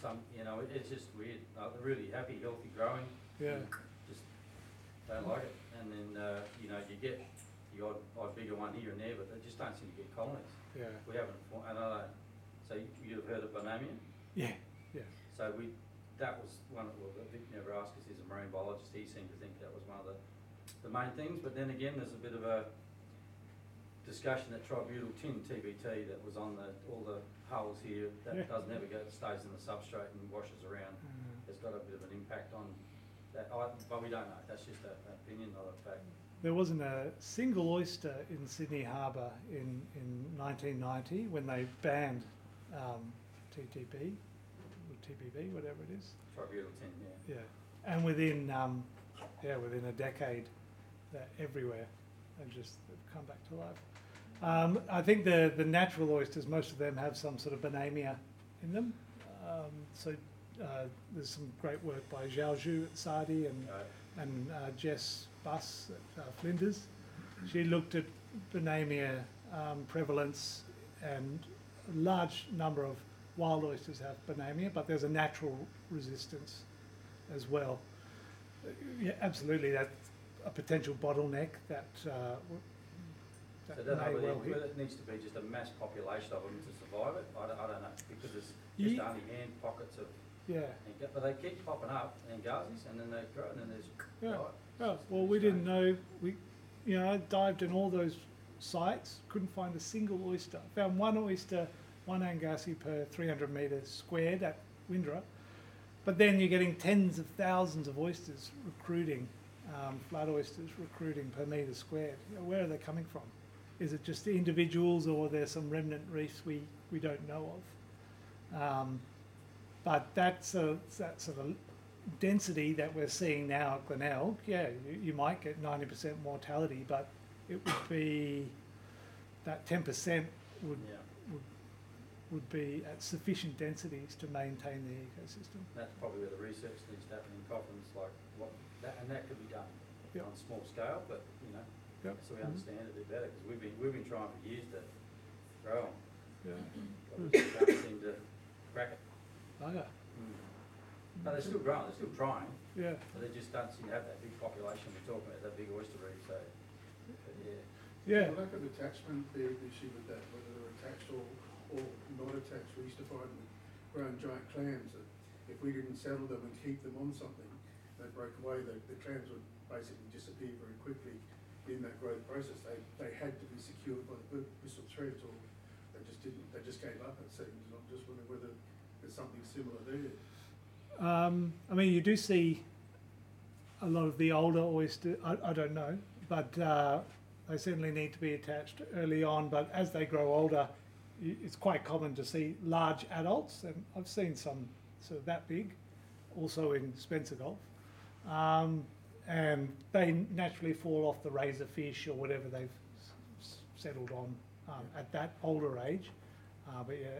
some, you know, it- it's just weird. Uh, they're really happy, healthy, growing.
Yeah.
Just don't like it. And then, uh, you know, you get the odd, odd bigger one here and there, but they just don't seem to get colonies.
Yeah.
We haven't, for- and I don't, so you- you'd have heard of Bonamian?
Yeah. Yeah.
So we, that was one of, well, Vic never asked us, he's a marine biologist, he seemed to think that was one of the, the main things, but then again, there's a bit of a discussion that tributyl tin, TBT, that was on the, all the hulls here,
Yeah.
that does never go, it stays in the substrate and washes around. It's got a bit of an impact on that, I, but we don't know, that's just a- an opinion, not a fact.
There wasn't a single oyster in Sydney Harbour in, in 1990 when they banned um, TTP or TPB, whatever it is.
Tributyl tin, yeah.
Yeah, and within um, yeah within a decade, they're everywhere and just they've come back to life. Um, I think the the natural oysters, most of them have some sort of bonamia in them. Um, so uh, there's some great work by Zhao Zhu at SARDI and
Uh,
and uh, Jess Buss at uh, Flinders. She looked at bonamia um, prevalence, and a large number of wild oysters have bonamia, but there's a natural resistance as well. Uh, Yeah, absolutely, that's a potential bottleneck that, uh,
So
that
I
may
whether,
well hit.
it needs to be just a mass population of them to survive it, I don't, I don't know, because it's
Ye-
just only hand pockets of
Yeah,
And go- But they keep popping up in Gazis and then they grow and then there's.
Yeah.
right?
Oh, well, we didn't know, we, you know, I dived in all those sites, couldn't find a single oyster. Found one oyster, one Angasi per 300 metres squared at Windara. But then you're getting tens of thousands of oysters recruiting, um, flood oysters recruiting per metre squared. You know, where are they coming from? Is it just the individuals or there's some remnant reefs we, we don't know of? Um, but that's a, that sort of density that we're seeing now at Glenelg, yeah, you, you might get 90% mortality, but it would be that 10% would,
Yeah,
would, would be at sufficient densities to maintain the ecosystem.
that's probably where the research needs to happen in Coffins, like what, that, and that could be done
Yep.
on small scale, but, you know,
Yep.
so we understand it a bit better, because we've been, we've been trying for years to grow them,
Yeah.
but we just can't seem to crack it.
Oh, yeah. Mm.
But they're still growing, they're still trying,
Yeah.
but they just don't seem to have that big population we're talking about, that big oyster reef, so, but yeah.
Yeah.
The lack of attachment, the issue with that, whether they're attached or, or not attached, we used to find with grown giant clams that if we didn't settle them and keep them on something, they broke away, the, the clams would basically disappear very quickly in that growth process. They, they had to be secured by the bri- bristle threads or they just didn't, they just gave up it seems, I'm just wondering whether there's something similar there.
Um, I mean, you do see a lot of the older oyster. I, I don't know, but uh, they certainly need to be attached early on. But as they grow older, it's quite common to see large adults, and I've seen some sort of that big, also in Spencer Gulf, um, and they naturally fall off the razor fish or whatever they've s- settled on um, at that older age. Uh, but yeah,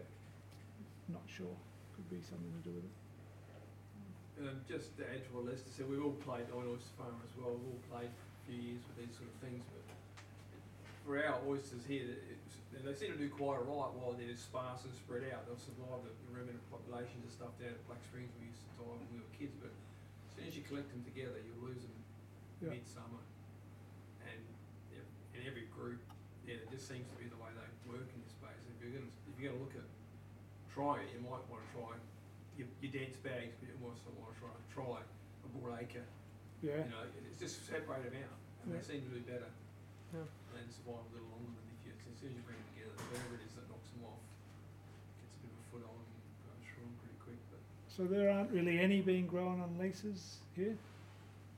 not sure. Could be something to do with it.
Um, just to add to what Lester said, we've all played Oyster Farm as well, we've all played a few years with these sort of things, but for our oysters here, it's, they seem to do quite alright while they're sparse and spread out, they'll survive the the remnant populations and stuff down at Black Springs we used to dive when we were kids, but soon as you collect them together, you lose them
Yeah.
midsummer. And ev- in every group, yeah, it just seems to be the way they work in this space, if you're gonna, if you're gonna look at trying it, you might wanna try your, your dense bags, but you also want to try, try a broad acre.
Yeah.
You know, it- it's just separate them out, and
Yeah.
they seem to be better.
Yeah.
And survive a little longer than if you, as soon as you bring them together, whatever it is that knocks them off, gets a bit of a foothold and goes through them pretty quick, but.
So there aren't really any being grown on leases here?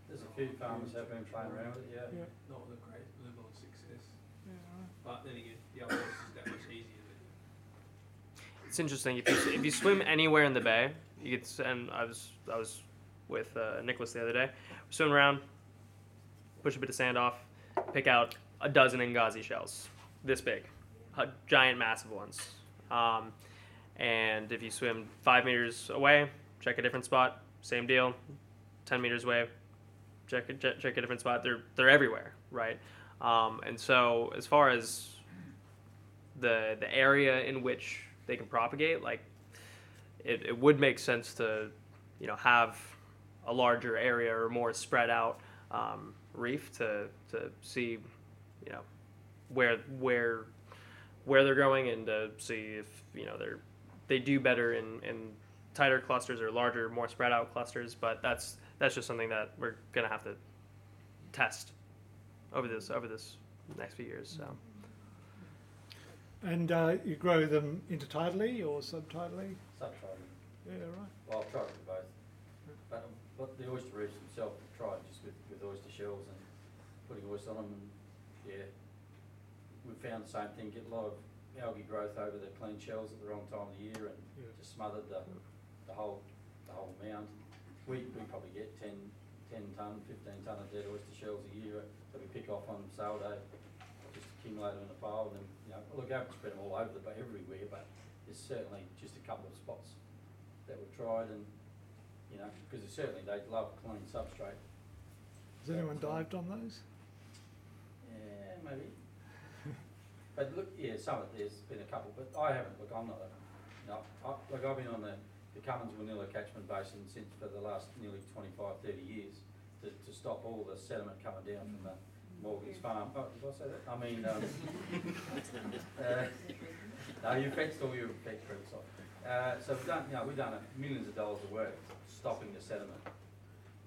There's a few farmers that have been playing around with it, yeah.
Yeah.
Not with a great level of success,
Yeah, right.
but then again, the other ones is that much easier, but.
It's interesting if you if you swim anywhere in the bay, you get and I was I was with uh, Nicholas the other day. We swim around, push a bit of sand off, pick out a dozen Angasi shells, this big, uh, giant, massive ones. Um, and if you swim five meters away, check a different spot, same deal. Ten meters away, check a, check a different spot. They're they're everywhere, right? Um, and so as far as the the area in which they can propagate, like it, it would make sense to you know have a larger area or more spread out um, reef to to see you know where where where they're going and to see if you know they're they do better in, in tighter clusters or larger, more spread out clusters. But that's that's just something that we're gonna have to test over this over this next few years. So
And uh, you grow them intertidally or subtidally?
Subtidally.
Yeah, right.
Well, I've tried to do both. But, um, but the oyster reefs themselves, I've tried just with, with oyster shells and putting oyster on them and, yeah. We've found the same thing, get a lot of algae growth over the clean shells at the wrong time of the year and
Yeah.
just smothered the, the whole, the whole mound. We, we probably get 10 10 ton, fifteen ton of dead oyster shells a year that we pick off on sale day. Just accumulate them in a pile and then, you know, look, I haven't spread them all over the, bay everywhere, but there's certainly just a couple of spots that we've tried and, you know, because certainly they love clean substrate.
Has anyone dived on those?
Yeah, maybe. But look, yeah, some of, there's been a couple, but I haven't, look, I'm not a, no, I, like I've been on the, the Cummins Wanilla catchment basin since for the last nearly 25, 30 years to, to stop all the sediment coming down from the Morgan's farm. Oh, did I say that? I mean, um, uh, no, you fenced all your pet creeks off. Uh, so we've done, you know, we've done millions of dollars of work stopping the sediment,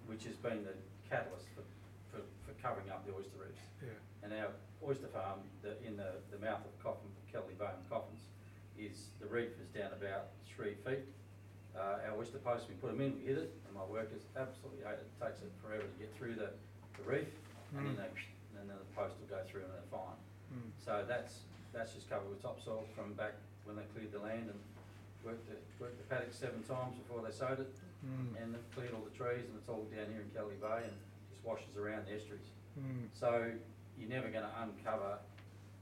which has been the catalyst for, for, for covering up the oyster reefs.
Yeah.
And our oyster farm, the, in the, the mouth of Coffin, Kellidie Bay and Coffins, is, the reef is down about three feet. Uh, our oyster posts, we put them in, we hit it, and my workers absolutely hate it, it takes it forever to get through the, the reef, and then
Mm.
they, and then the post will go through and they're fine.
Mm.
So that's, that's just covered with topsoil from back when they cleared the land and worked the, worked the paddock seven times before they sowed it,
Mm.
and they've cleared all the trees, and it's all down here in Kellidie Bay, and just washes around the estuaries.
Mm.
So you're never gonna uncover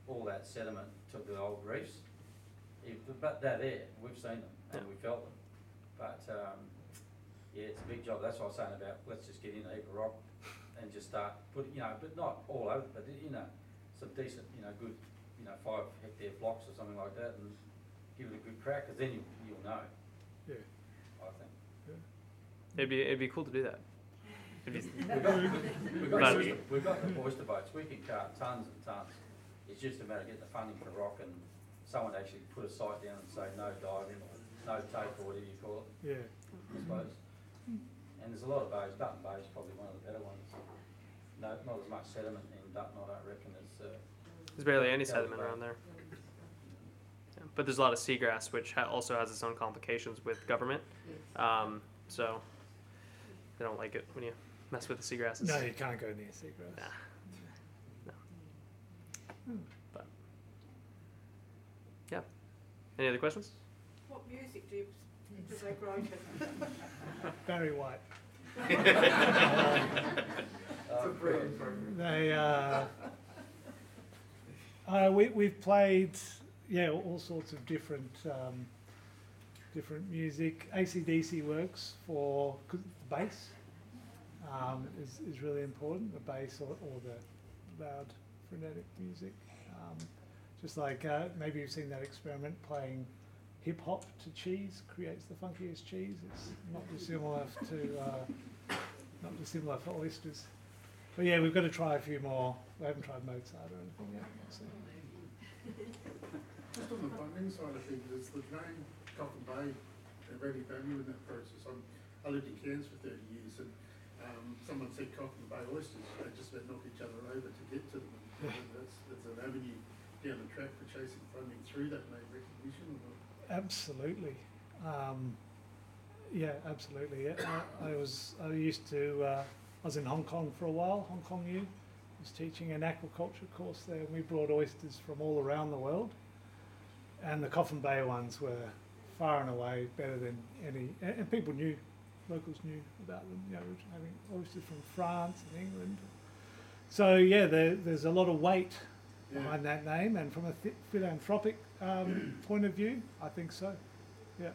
all that sediment to the old reefs. If, but they're there, we've seen them and
Yeah.
we felt them. But, um, yeah, it's a big job, that's what I was saying about, let's just get in a heap of rock and just start putting, you know, but not all over, but, you know, some decent, you know, good, you know, five hectare blocks or something like that and give it a good crack, cause then you, you'll know,
Yeah.
I think.
it'd be it'd be cool to do that. It'd
We've got, we've got, the oyster- we've got the oyster boats, we can cart tons and tons. It's just a matter of getting the funding for rock and someone actually put a site down and say no diving or no take or whatever you call it,
Yeah.
I suppose. And there's a lot of bays, Dutton Bay is probably one of the better ones. No, not as much sediment in Dutton, I don't reckon, as, uh,
there's barely any sediment around there. Yeah, But there's a lot of seagrass, which ha- also has its own complications with government. Um, so they don't like it when you mess with the seagrasses.
No, you can't go near seagrass.
Nah. But yeah. Any other questions?
What music do you, do they grow to?
Barry White.
uh,
They, uh, uh, we, we've played, yeah, all sorts of different, um, different music. ACDC works for the bass um, is, is really important, the bass or, or the loud frenetic music. Um, just like uh, maybe you've seen that experiment playing hip hop to cheese creates the funkiest cheese. It's not dissimilar to uh, not dissimilar for oysters. But yeah, we've got to try a few more. We haven't tried Mozart or anything yet. So.
Just on the funding side of things, is the drain Coffin Bay have any value in that process? I'm, I lived in Cairns for thirty years and, um, someone said Coffin Bay oysters, they just about knock each other over to get to them. And that's, that's an avenue down the track for chasing funding through that name recognition?
Absolutely. Um, yeah, absolutely. Yeah, I, I was I used to uh, I was in Hong Kong for a while. Hong Kong U was teaching an aquaculture course there, and we brought oysters from all around the world. And the Coffin Bay ones were far and away better than any, and, and people knew, locals knew about them. You know, we were having oysters from France and England. So yeah, there, there's a lot of weight
Yeah.
behind that name, and from a th- philanthropic um, point of view, I think so. Yeah,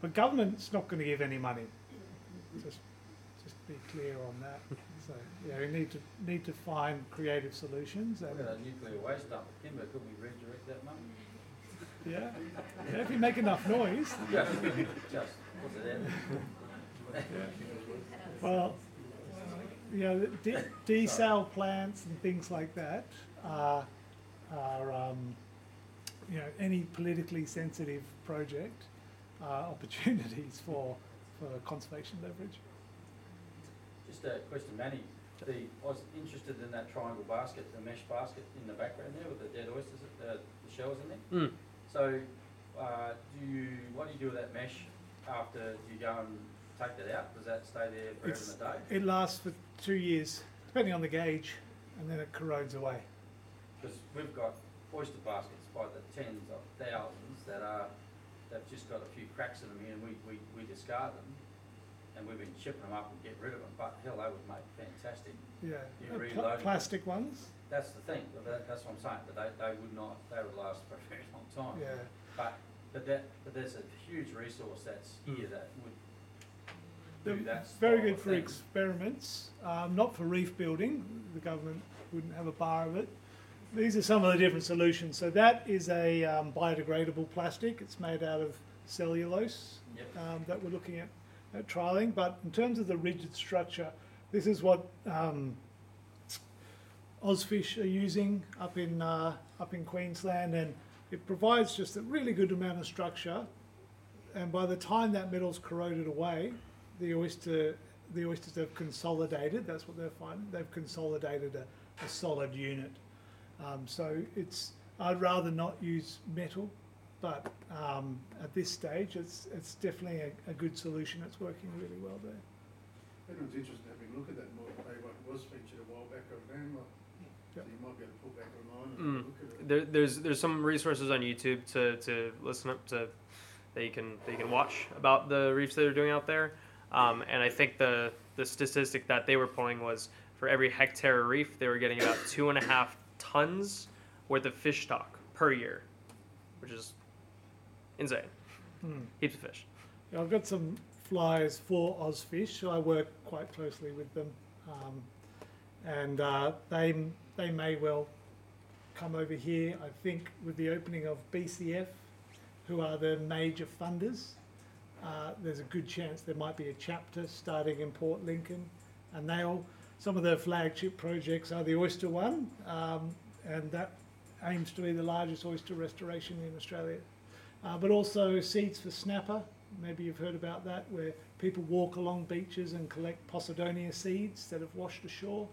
but government's not going to give any money. Just, just be clear on that. So yeah, we need to need to find creative solutions and
We've a nuclear waste dump at Kimber, could we redirect that money?
yeah, yeah if you make enough noise.
Just, just, put it out.
Well, you know, the de- desal plants and things like that are, are um, you know, any politically sensitive project are opportunities for, for conservation leverage.
Just a question, Manny, the, I was interested in that triangle basket, the mesh basket in the background there with the dead oysters, uh, the shells in there.
Mm.
So, uh, do you, what do you do with that mesh after, you go and take that out? Does that stay there forever
It's-
day?
It lasts for two years, depending on the gauge, and then it corrodes away.
Because we've got oyster baskets by the tens of thousands that are, they've just got a few cracks in them here and we, we, we discard them. And we've been chipping them up and get rid of them, but hell, they would make fantastic.
Yeah,
You
Uh,
reload it.
plastic ones.
That's the thing, but that, that's what I'm saying, but they, they would not, they would last for a very long time.
Yeah,
But, but that, but there's a huge resource that's here that would
They're
do that
very
style
good
of
for
thing.
experiments. Um, not for reef building. The government wouldn't have a bar of it. These are some of the different solutions. So that is a um, biodegradable plastic. It's made out of cellulose
Yep.
um, that we're looking at, at trialing. But in terms of the rigid structure, this is what um, Ozfish are using up in uh, up in Queensland, and it provides just a really good amount of structure. And by the time that metal's corroded away, the oyster the oysters have consolidated. That's what they're finding. They've consolidated a, a solid unit. Um, so it's I'd rather not use metal, but um, at this stage, it's it's definitely a, a good solution. It's working really well there.
Everyone's interested in having a look at that more, they wa- was featured a while back on Vanilla. So you might be able to pull back online and
Mm.
look at it.
There, there's there's some resources on YouTube to, to listen up to that you can that you can watch about the reefs that they're doing out there. Um, and I think the the statistic that they were pulling was for every hectare of reef they were getting about two and a half tons worth of fish stock per year, which is insane.
Hmm.
Heaps of fish.
Yeah, I've got some flies for Ozfish, so I work quite closely with them, um, and uh, they they may well come over here. I think with the opening of BCF, who are the major funders, uh, there's a good chance there might be a chapter starting in Port Lincoln, and they'll some of their flagship projects are the Oyster One, um, and that aims to be the largest oyster restoration in Australia. Uh, but also Seeds for Snapper, maybe you've heard about that, where people walk along beaches and collect Posidonia seeds that have washed ashore.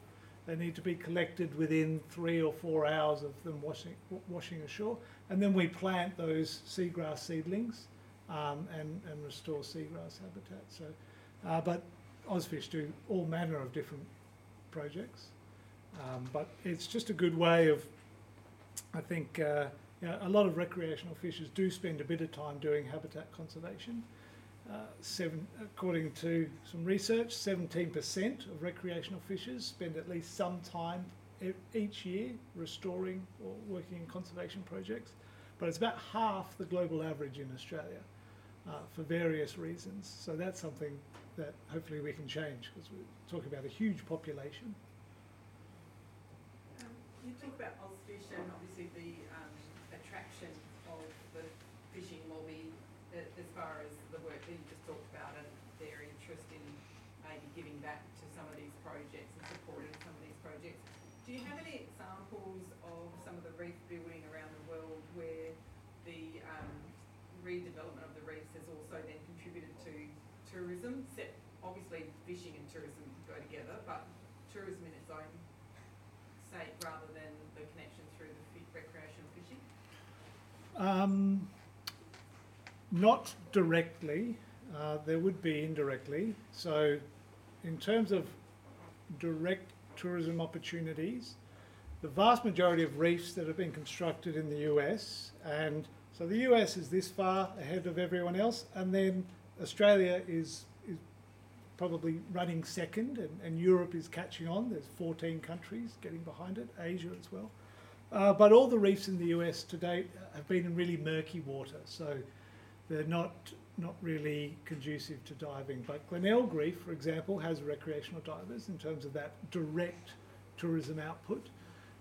They need to be collected within three or four hours of them washing, washing ashore. And then we plant those seagrass seedlings um, and, and restore seagrass habitat. So, uh, but Ozfish do all manner of different projects. Um, but it's just a good way of, I think, uh, you know, a lot of recreational fishers do spend a bit of time doing habitat conservation. Uh, seven, according to some research, 17% of recreational fishers spend at least some time e- each year restoring or working in conservation projects. But it's about half the global average in Australia uh, for various reasons. So that's something that hopefully we can change because we're talking about a huge population.
Um, You talk about Ozfish and obviously the um, attraction of the fishing lobby uh, as far as the work that you just talked about and their interest in maybe giving back to some of these projects and supporting some of these projects. Do you have any examples of some of the reef building around the world where the um, redevelopment of the reefs has also then contributed to tourism? Set, obviously fishing and tourism go together, but tourism in its own state rather than the connection through the fi- recreational fishing?
Um, not directly. Uh, there would be indirectly. So, in terms of direct tourism opportunities, the vast majority of reefs that have been constructed in the US, and so the US is this far ahead of everyone else, and then Australia is is probably running second, and, and Europe is catching on. There's 14 countries getting behind it, Asia as well. Uh, but all the reefs in the US to date have been in really murky water, so they're not not really conducive to diving. But Glenelg Reef, for example, has recreational divers in terms of that direct tourism output.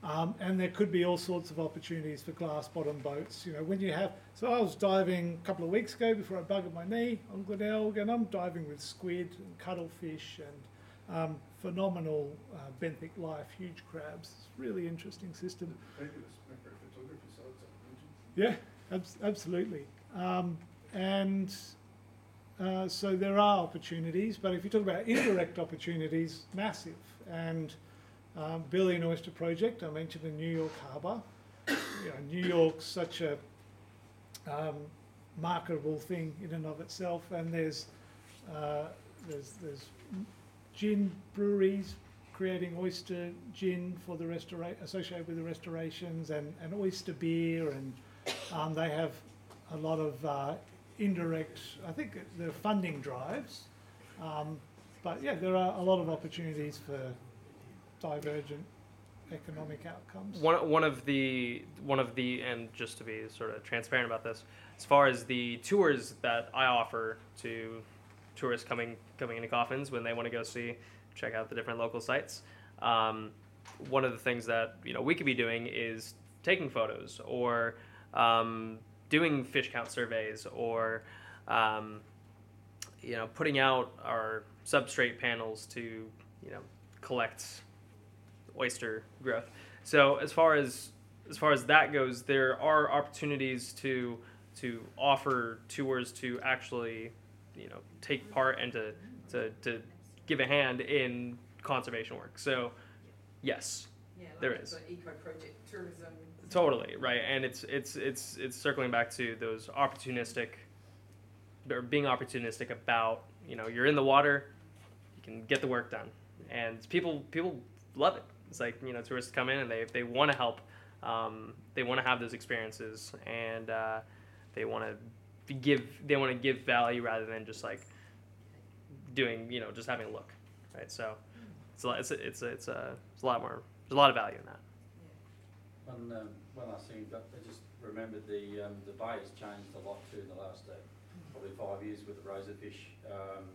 Um, and there could be all sorts of opportunities for glass bottom boats. You know, when you have, so I was diving a couple of weeks ago before I buggered my knee on Glenelg, and I'm diving with squid and cuttlefish and um, phenomenal uh, benthic life, huge crabs. It's a really interesting system.
Fabulous macro photography side of it,
Yeah, abs- absolutely. Um, and uh, so there are opportunities, but if you talk about indirect opportunities, massive. And um, Billion Oyster Project, I mentioned the New York Harbour. You know, New York's such a um, marketable thing in and of itself, and there's uh, there's there's gin breweries creating oyster gin for the restora- associated with the restorations and, and oyster beer and um, they have a lot of uh, indirect I think the funding drives um, but yeah there are a lot of opportunities for divergent economic outcomes.
One, one of the one of the and just to be sort of transparent about this, as far as the tours that I offer to tourists coming coming into Coffins when they want to go see, check out the different local sites. Um, one of the things that you know we could be doing is taking photos or um, doing fish count surveys or um, you know putting out our substrate panels to you know collect oyster growth. So as far as as far as that goes, there are opportunities to to offer tours to actually, you know, take part and to to, to give a hand in conservation work. So yes,
Yeah, like
is.
the eco project tourism.
totally right, and it's it's it's it's circling back to those opportunistic or being opportunistic about you know you're in the water, you can get the work done, and people people love it. It's like you know tourists come in and they they want to help, um, they want to have those experiences, and uh, they want to give they want to give value rather than just like doing you know just having a look, right? So it's a, lot- it's a, it's a, it's a, it's a lot more there's a lot of value in that.
One, um, one last thing, but I just remembered the, um, the bay has changed a lot too in the last, uh, probably five years with the razorfish, um,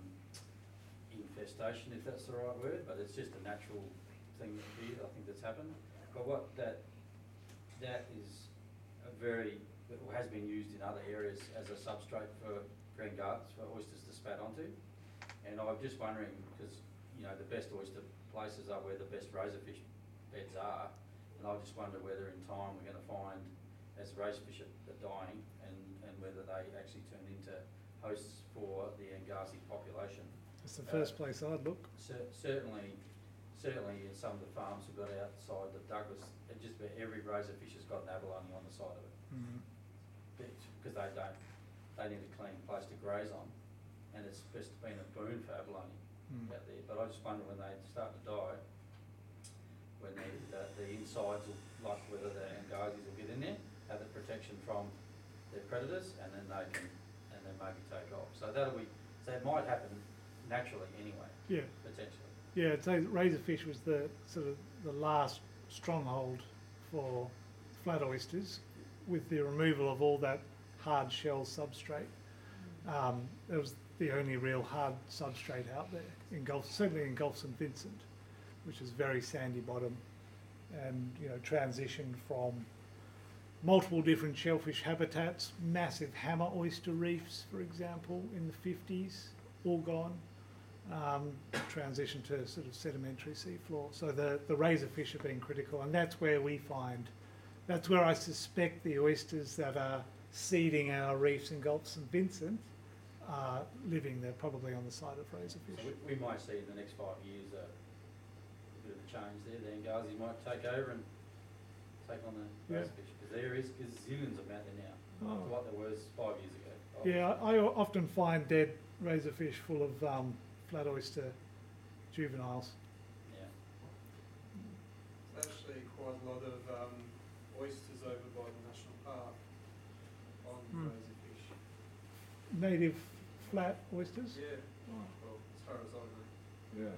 infestation, if that's the right word, but it's just a natural thing here, I think that's happened. But what that, that is a very, it has been used in other areas as a substrate for green gardens, for oysters to spat onto. And I'm just wondering, because, you know, the best oyster places are where the best razorfish beds are. And I just wonder whether in time we're gonna find, as razorfish are are dying, and, and whether they actually turn into hosts for the Angasi population.
it's the first uh, place I'd look
Cer- Certainly, certainly in some of the farms we've got outside of Douglas, it just about every razorfish has got an abalone on the side of it. Mm-hmm. Because they don't, they need a clean place to graze on, and it's just been a boon for abalone
Mm.
out there, but I just wonder when they start to die, when the, the, the insides will, like whether the Angasis will get in there, have the protection from their predators, and then they can, and then maybe take off. So that'll be, so it might happen naturally anyway,
yeah
potentially.
Yeah, say razorfish was the sort of the last stronghold for flat oysters, with the removal of all that hard shell substrate. Um, it was the only real hard substrate out there in Gulf, certainly in Gulf St Vincent, which is very sandy bottom, and you know transitioned from multiple different shellfish habitats, massive hammer oyster reefs, for example, in the 50s, all gone um, transition to sort of sedimentary seafloor. So the, the razorfish have been critical, and that's where we find, that's where I suspect the oysters that are seeding our reefs in Gulf St Vincent are living. They're probably on the side of
So
razorfish.
we, we might see in the next five years a, a bit of a change there, the Angasi might take over and take on the
Yeah.
razorfish, because there is gazillions of them out there now,
Oh.
to what there was five years ago.
Yeah, I, I often find dead razorfish full of um, flat oyster juveniles.
Yeah.
There's actually quite a lot of um, oysters over by the national park on
Hmm.
razorfish.
Native flat oysters.
Yeah,
Oh,
well, as far as I know.
yeah.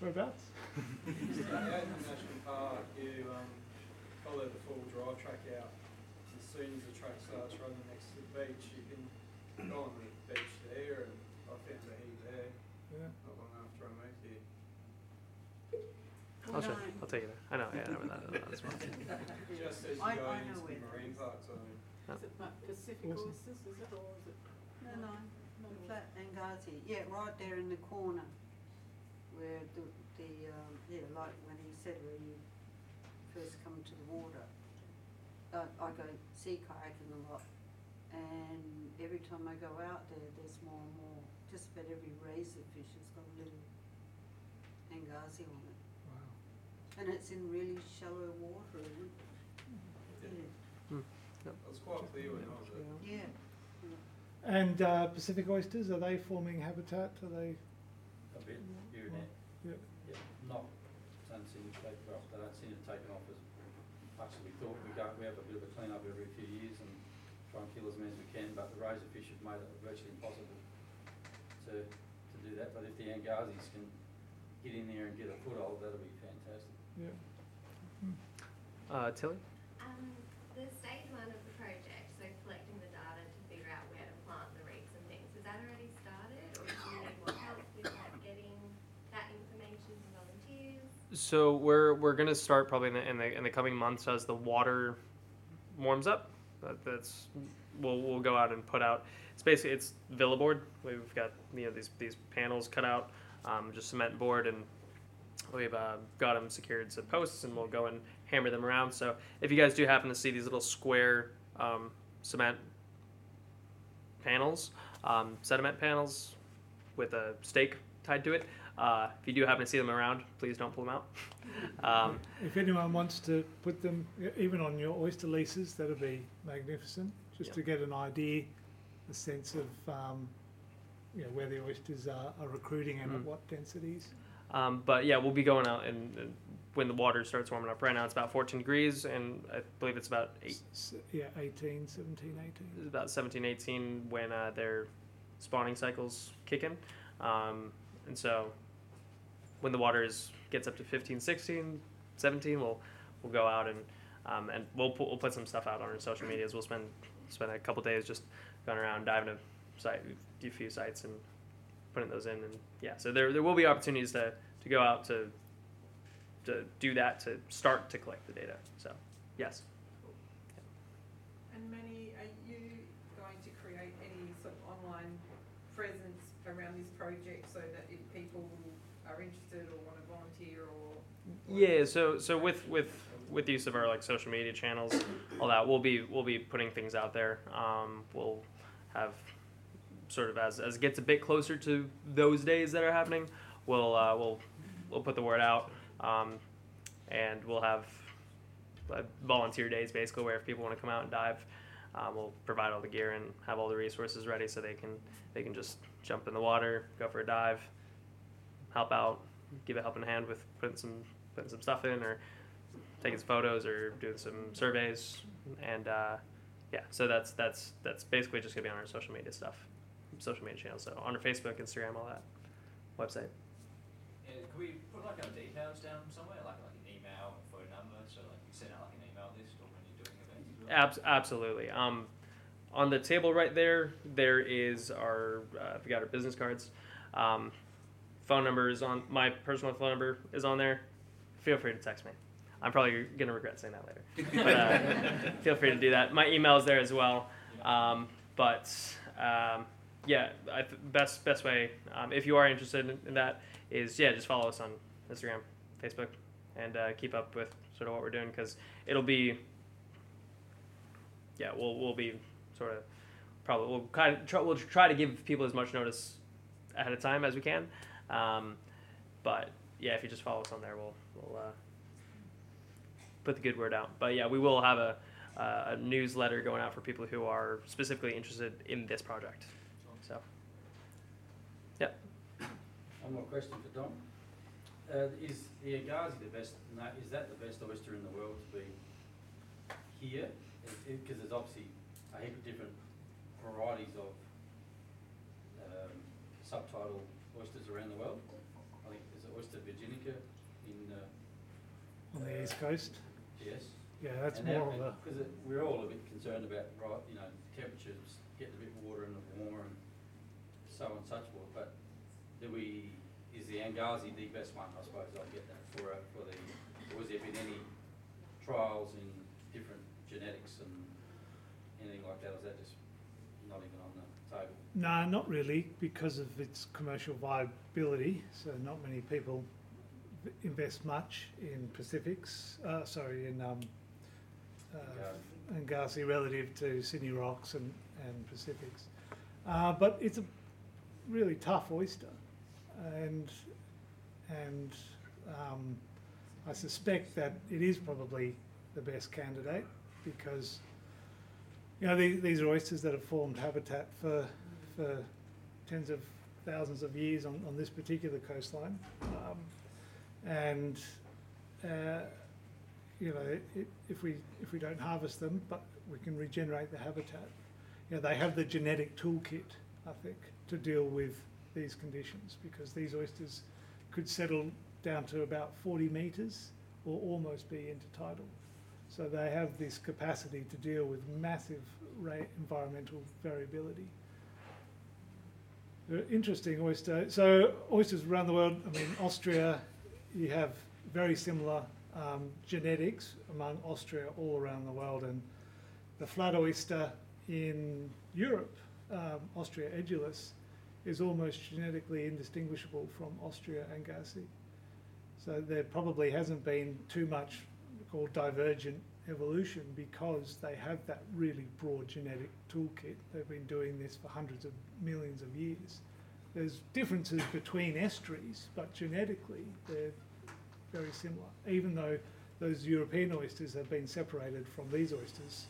Whereabouts?
So out in the national park, you um, follow the full drive track out. You see soon as the track starts running next to the beach, you can go on the beach there, and I found a heap there
Yeah.
not long after I moved here.
I'll, show, I'll take you there. I know. Yeah, I know where that is. That's fine.
Just as you
I-
go
I know
into
where
the
that
marine
is.
park zone.
Is it Ma- Pacific
Awesome.
Oysters, is it, or is it?
No, no, not flat Angasi. Yeah, right there in the corner where the, the, um, yeah, like when he said where you first come to the water. Uh, I go sea kayaking a lot and every time I go out there, there's more and more. Just about every razor fish has got a little Angasi on it.
Wow.
And it's in really shallow water, isn't it?
It was quite clear when I was there.
Yeah.
And uh, Pacific oysters, are they forming habitat? Are they?
A bit, here and there.
Yeah.
Yeah, not, don't seem to take, well, they don't seem to take off as much as we thought. We go, we have a bit of a clean up every few years and try and kill as many as we can, but the razor fish have made it virtually impossible to, to do that. But if the Angasis can get in there and get a foothold, that'll be fantastic.
Yeah.
Uh, Tilly.
Um, the stage one of the project, so collecting the data to figure out where to plant the reefs and things, is that already started, or do you need more help with like getting that information to volunteers?
So we're we're gonna start probably in the in the, in the coming months as the water warms up. That, that's we'll we'll go out and put out. It's basically it's Villaboard. We've got you know these these panels cut out, um, just cement board, and we've uh, got them secured to posts, and we'll go and hammer them around. So if you guys do happen to see these little square um, cement panels, um, sediment panels with a stake tied to it. Uh, if you do happen to see them around, please don't pull them out. Um,
If anyone wants to put them even on your oyster leases, that'd be magnificent. Just
Yeah.
to get an idea, a sense of um, you know where the oysters are, are recruiting and at
Mhm.
what densities.
um, but yeah, we'll be going out and, and when the water starts warming up. Right now it's about 14 degrees, and I believe it's about eight,
S- yeah, 18, 17, 18.
it's about 17, 18 when uh, their spawning cycles kick in. Um, and so when the water is gets up to 15, 16, 17, we'll we'll go out and um, and we'll put, we'll put some stuff out on our social medias. We'll spend spend a couple days just going around diving to site a few sites and putting those in and yeah. So there there will be opportunities to to go out to to do that to start to collect the data. So yes.
And Manny, are you going to create any sort of online presence around this project so that are interested or want to volunteer or?
Yeah, so so with with with the use of our like social media channels, all that we'll be we'll be putting things out there. Um, we'll have sort of as as it gets a bit closer to those days that are happening, we'll uh, we'll we'll put the word out, um, and we'll have uh, volunteer days basically where if people want to come out and dive, um, we'll provide all the gear and have all the resources ready so they can they can just jump in the water, go for a dive, help out, give a helping hand with putting some putting some stuff in or taking some photos or doing some surveys. And uh, yeah so that's that's that's basically just gonna be on our social media stuff social media channels. So on our facebook instagram all that website.
Yeah, could we put like our details down somewhere, like like an email and phone number, so like you send out like an email list or when you're doing events well?
Abs- absolutely. Um, on the table right there there is our uh, we got our business cards. Um, phone number is on my personal phone number is on there feel free to text me. I'm probably gonna regret saying that later. But uh, feel free to do that. My email is there as well. Um, but um, yeah I th- best best way um, if you are interested in, in that is yeah just follow us on instagram facebook and uh, keep up with sort of what we're doing because it'll be yeah we'll, we'll be sort of probably we'll kind of try, we'll try to give people as much notice ahead of time as we can um, but yeah if you just follow us on there we'll, we'll uh, put the good word out but yeah we will have a, uh, a newsletter going out for people who are specifically interested in this project so yeah
One more question for Dom. Uh, is the Angasi the best, is that the best oyster in the world to be here? Because there's obviously a heap of different varieties of um, subtidal oysters around the world. I think there's oyster virginica in, uh,
On the east coast,
yes,
Yeah, that's
And
more of a,
Because we're all a bit concerned about, right, you know, temperatures getting a bit warmer and warmer and so on and such forth, but do we, is the Angasi the best one, I suppose, I get that, for, uh, for the, or has there been any trials in different genetics and anything like that, or is that just not even on the table?
No, not really, because of its commercial viability. So not many people invest much in Pacifics, uh, sorry, in um, uh, Angasi relative to Sydney Rocks and, and Pacifics. Uh, but it's a really tough oyster, and and um, I suspect that it is probably the best candidate because you know these, these are oysters that have formed habitat for for tens of thousands of years on, on this particular coastline, um, and uh, you know i if we if we don't harvest them, but we can regenerate the habitat. You know, they have the genetic toolkit, I think, to deal with these conditions because these oysters could settle down to about 40 metres or almost be intertidal. So they have this capacity to deal with massive environmental variability. They're interesting oyster. So oysters around the world. I mean, Ostrea, you have very similar um, genetics among Ostrea all around the world, and the flat oyster in Europe, um, Ostrea edulis, is almost genetically indistinguishable from Ostrea angasi. So there probably hasn't been too much called divergent evolution because they have that really broad genetic toolkit. They've been doing this for hundreds of millions of years. There's differences between estuaries, but genetically they're very similar, even though those European oysters have been separated from these oysters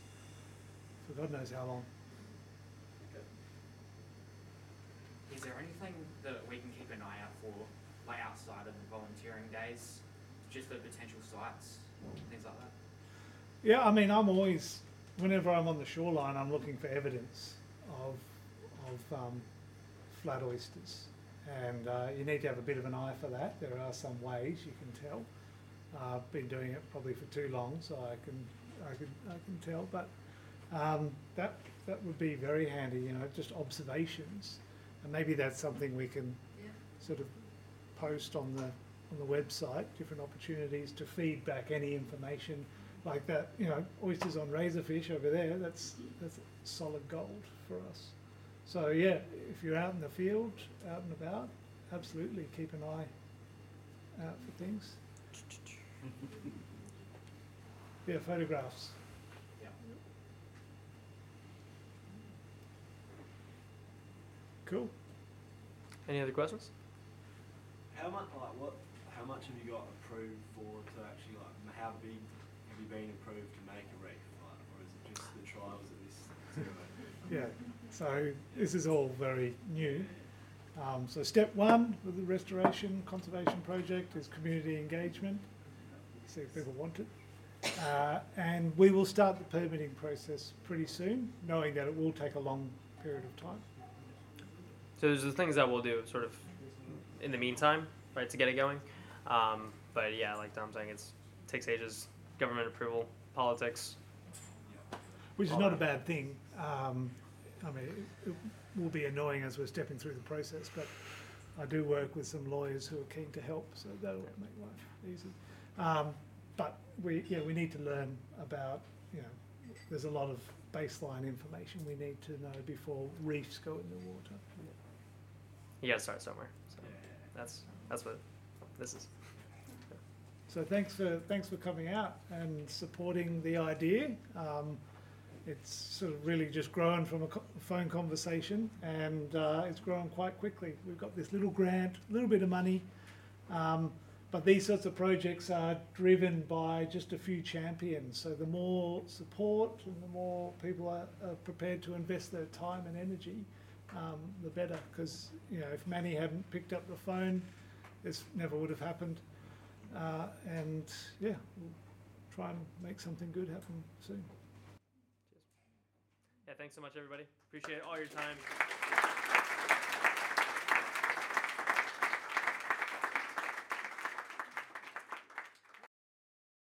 for God knows how long.
Is there anything that we can keep an eye out for, like outside of the volunteering days? Just the potential sites, things like that?
Yeah, I mean, I'm always, whenever I'm on the shoreline, I'm looking for evidence of, of um, flat oysters. And uh, you need to have a bit of an eye for that. There are some ways you can tell. Uh, I've been doing it probably for too long, so I can, I can, I can tell. But um, that, that would be very handy, you know, just observations. And maybe that's something we can sort of post on the, on the website, different opportunities to feed back any information like that, you know, oysters on razorfish over there, that's, that's solid gold for us. So yeah, if you're out in the field, out and about, absolutely keep an eye out for things. Yeah, photographs.
Yeah.
Cool.
Any other questions?
How much, like, what, how much have you got approved for to actually, like, how big have you been approved to make a reef? Like, or is it just the trials at this?
Yeah, so this is all very new. Um, so step one with the restoration conservation project is community engagement. See if people want it. Uh, and we will start the permitting process pretty soon, knowing that it will take a long period of time.
So there's the things that we'll do sort of in the meantime, right, to get it going. Um, but yeah, like Dom's saying, it's takes ages, government approval, politics.
Which is
all
not a bad thing. Um, I mean, it, it will be annoying as we're stepping through the process, but I do work with some lawyers who are keen to help, so that'll make life easy. Um, but we, yeah, we need to learn about, you know, there's a lot of baseline information we need to know before reefs go in the water.
You got to start somewhere. So that's that's what this is.
So thanks for thanks for coming out and supporting the idea. Um, it's sort of really just grown from a co- phone conversation, and uh, it's grown quite quickly. We've got this little grant, a little bit of money, um, but these sorts of projects are driven by just a few champions. So the more support and the more people are, are prepared to invest their time and energy, um, the better. Because you know, if Manny hadn't picked up the phone, this never would have happened. Uh, and yeah, we'll try and make something good happen soon.
Yeah, thanks so much, everybody. Appreciate all your time.